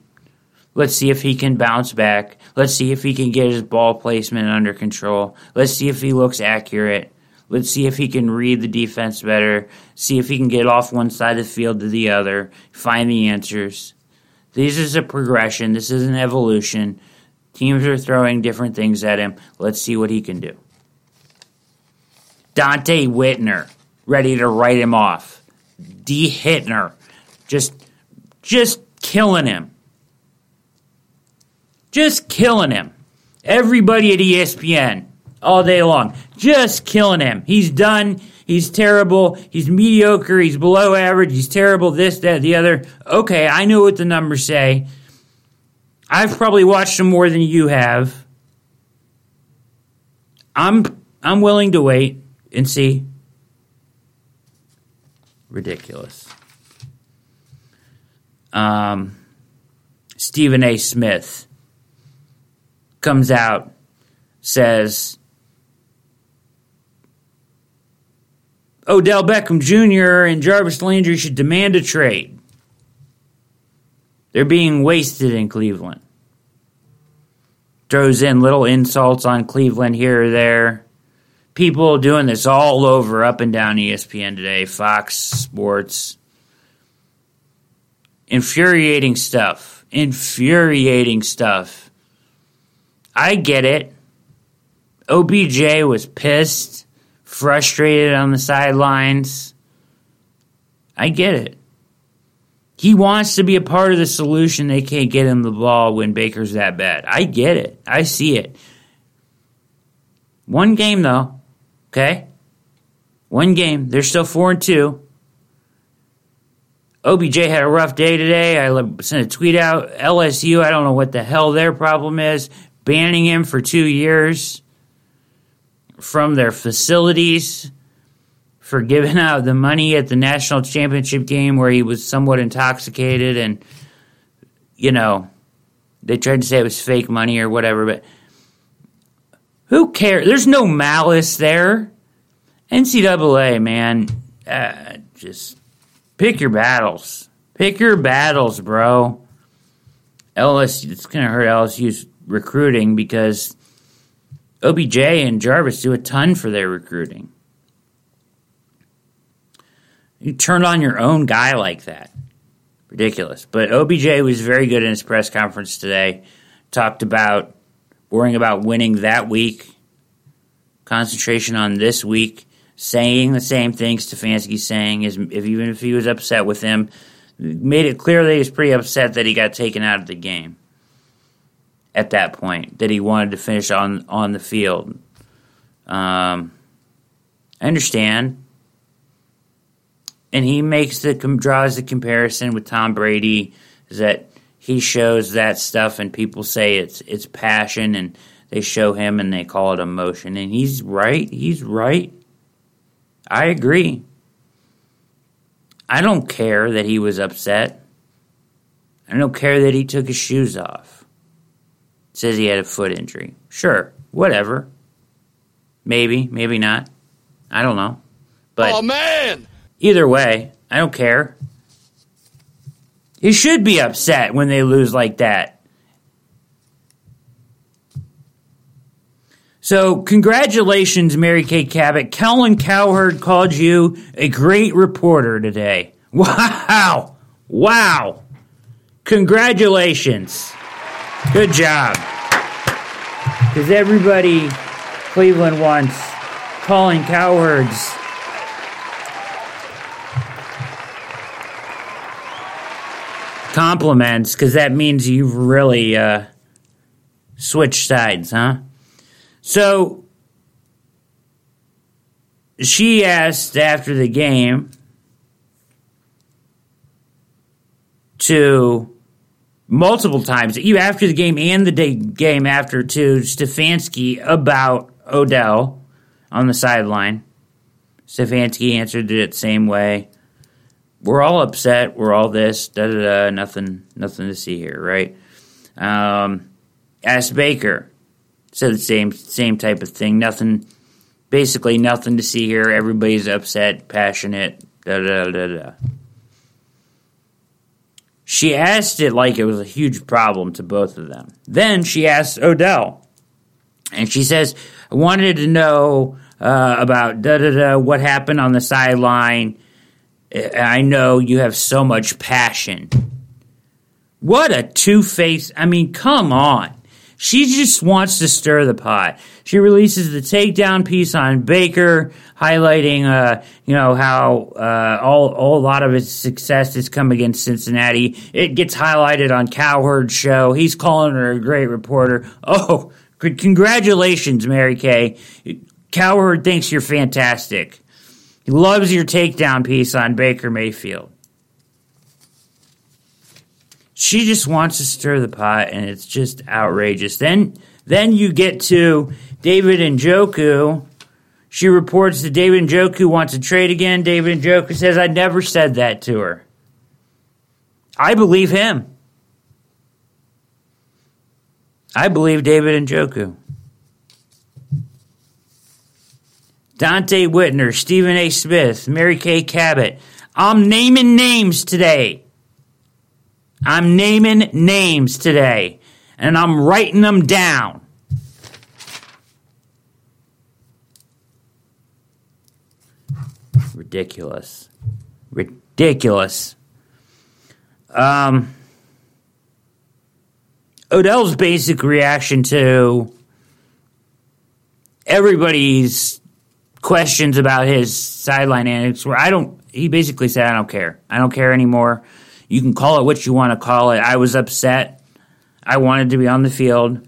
Let's see if he can bounce back. Let's see if he can get his ball placement under control. Let's see if he looks accurate. Let's see if he can read the defense better, see if he can get off one side of the field to the other, find the answers. This is a progression, this is an evolution. Teams are throwing different things at him. Let's see what he can do. Donte Whitner, ready to write him off. D. Hittner, just, just killing him. Just killing him. Everybody at ESPN all day long. Just killing him. He's done. He's terrible. He's mediocre. He's below average. He's terrible. This, that, the other. Okay, I know what the numbers say. I've probably watched him more than you have. I'm I'm willing to wait and see. Ridiculous. Um, Stephen A. Smith comes out, says Odell Beckham Jr. and Jarvis Landry should demand a trade. They're being wasted in Cleveland. Throws in little insults on Cleveland here or there. People doing this all over, up and down ESPN today, Fox Sports. Infuriating stuff. Infuriating stuff. I get it. OBJ was pissed frustrated on the sidelines. I get it. He wants to be a part of the solution. They can't get him the ball when Baker's that bad. I get it. I see it. One game though, okay? One game. They're still four and two. OBJ had a rough day today. I sent a tweet out. LSU, I don't know what the hell their problem is, banning him for two years from their facilities for giving *laughs* out the money at the national championship game where he was somewhat intoxicated and you know they tried to say it was fake money or whatever but who cares there's no malice there. Ncaa man uh, just pick your battles. Pick your battles bro. LSU, it's going to hurt LSU's recruiting because OBJ and Jarvis do a ton for their recruiting. You turn on your own guy like that. Ridiculous. But OBJ was very good in his press conference today. Talked about worrying about winning that week, concentration on this week. saying the same thing Stefanski's saying, is if even if he was upset with him, made it clear that he was pretty upset that he got taken out of the game at that point, that he wanted to finish on, on the field. Um, I understand. And he makes the draws the comparison with Tom Brady is that he shows that stuff and people say it's it's passion and they show him and they call it emotion. And he's right he's right. I agree. I don't care that he was upset. I don't care that he took his shoes off says he had a foot injury sure whatever maybe maybe not I don't know but oh man either way I don't care he should be upset when they lose like that. So, congratulations, Mary Kay Cabot. Colin Cowherd called you a great reporter today. *laughs* Wow! Wow! Congratulations. Good job. Because everybody, Cleveland wants Colin Cowherd's. compliments because that means you've really uh, switched sides, huh? So she asked after the game to multiple times, even after the game and the day, game after, to Stefanski about Odell on the sideline. Stefanski answered it the same way we're all upset. We're all this. Da da da. Nothing. Nothing to see here, right? Um, asked Baker. Said the same same type of thing. Nothing. Basically, nothing to see here. Everybody's upset, passionate. Da da da da. She asked it like it was a huge problem to both of them. Then she asked Odell, and she says, "I wanted to know uh, about da da da what happened on the sideline." I know you have so much passion. What a two faced. I mean, come on. She just wants to stir the pot. She releases the takedown piece on Baker, highlighting, uh, you know, how uh, all, all a lot of his success has come against Cincinnati. It gets highlighted on Cowherd's show. He's calling her a great reporter. Oh, congratulations, Mary Kay. Cowherd thinks you're fantastic. He loves your takedown piece on Baker Mayfield. She just wants to stir the pot, and it's just outrageous. Then, then you get to David Njoku. She reports that David Njoku wants to trade again. David Njoku says, "I never said that to her." I believe him. I believe David Njoku. Donte Whitner, Stephen A. Smith, Mary Kay Cabot. I'm naming names today. I'm naming names today. And I'm writing them down. Ridiculous. Ridiculous. Um, Odell's basic reaction to everybody's questions about his sideline antics where I don't, he basically said, I don't care. I don't care anymore. You can call it what you want to call it. I was upset. I wanted to be on the field.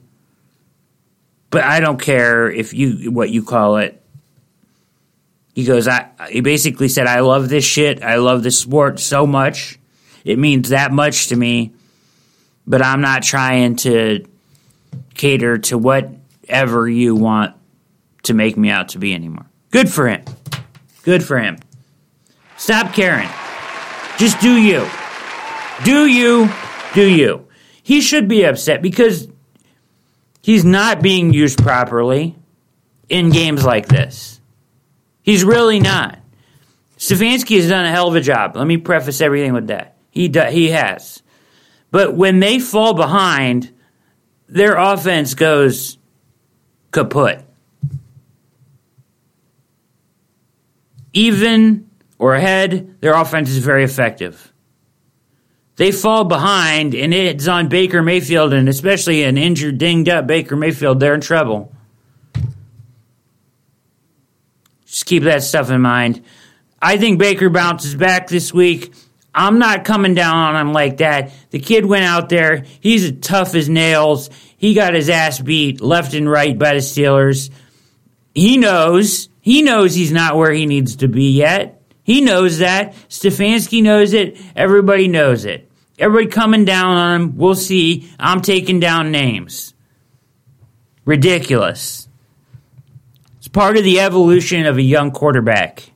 But I don't care if you, what you call it. He goes, I, he basically said, I love this shit. I love this sport so much. It means that much to me. But I'm not trying to cater to whatever you want to make me out to be anymore. Good for him. Good for him. Stop caring. Just do you. Do you. Do you. He should be upset because he's not being used properly in games like this. He's really not. Stefanski has done a hell of a job. Let me preface everything with that. He do, he has. But when they fall behind, their offense goes kaput. even or ahead, their offense is very effective. They fall behind, and it's on Baker Mayfield, and especially an injured, dinged up Baker Mayfield, they're in trouble. Just keep that stuff in mind. I think Baker bounces back this week. I'm not coming down on him like that. The kid went out there. He's as tough as nails. He got his ass beat left and right by the Steelers. He knows. He knows he's not where he needs to be yet. He knows that. Stefanski knows it. Everybody knows it. Everybody coming down on him. We'll see. I'm taking down names. Ridiculous. It's part of the evolution of a young quarterback.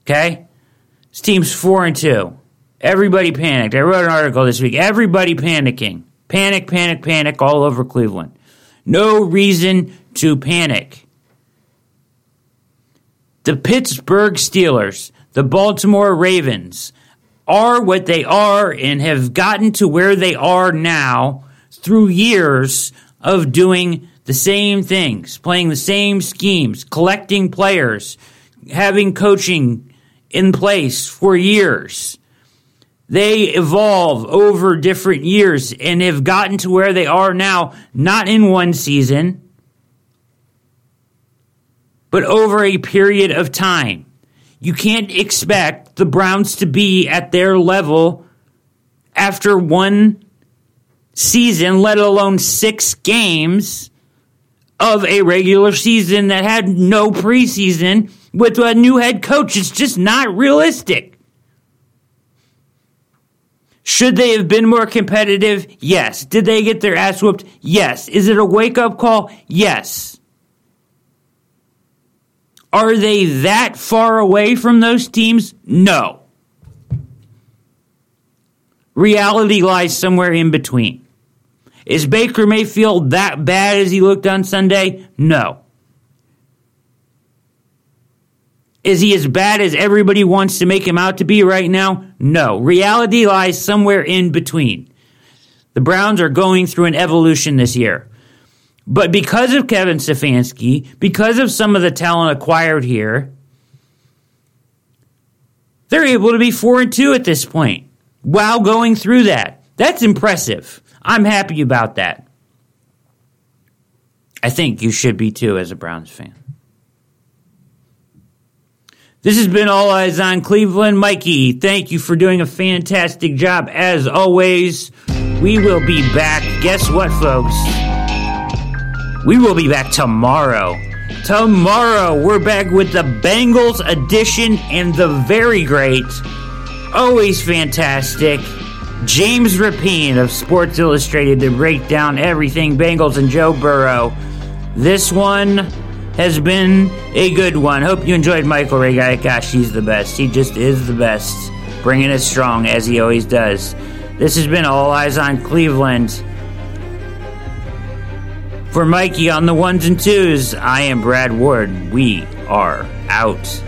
Okay? This team's four and two. Everybody panicked. I wrote an article this week. Everybody panicking. Panic, panic, panic all over Cleveland. No reason to panic. The Pittsburgh Steelers, the Baltimore Ravens are what they are and have gotten to where they are now through years of doing the same things, playing the same schemes, collecting players, having coaching in place for years. They evolve over different years and have gotten to where they are now, not in one season, but over a period of time. You can't expect the Browns to be at their level after one season, let alone six games of a regular season that had no preseason with a new head coach. It's just not realistic. Should they have been more competitive? Yes. Did they get their ass whooped? Yes. Is it a wake up call? Yes. Are they that far away from those teams? No. Reality lies somewhere in between. Is Baker Mayfield that bad as he looked on Sunday? No. Is he as bad as everybody wants to make him out to be right now? No. Reality lies somewhere in between. The Browns are going through an evolution this year. But because of Kevin Stefanski, because of some of the talent acquired here, they're able to be 4 and 2 at this point while going through that. That's impressive. I'm happy about that. I think you should be too as a Browns fan. This has been All Eyes on Cleveland. Mikey, thank you for doing a fantastic job as always. We will be back. Guess what, folks? We will be back tomorrow. Tomorrow, we're back with the Bengals edition and the very great, always fantastic, James Rapien of Sports Illustrated to break down everything Bengals and Joe Burrow. This one has been a good one. Hope you enjoyed Michael Reghi. Gosh, he's the best. He just is the best, bringing it strong as he always does. This has been All Eyes on Cleveland. For Mikey on the ones and twos, I am Brad Ward. We are out.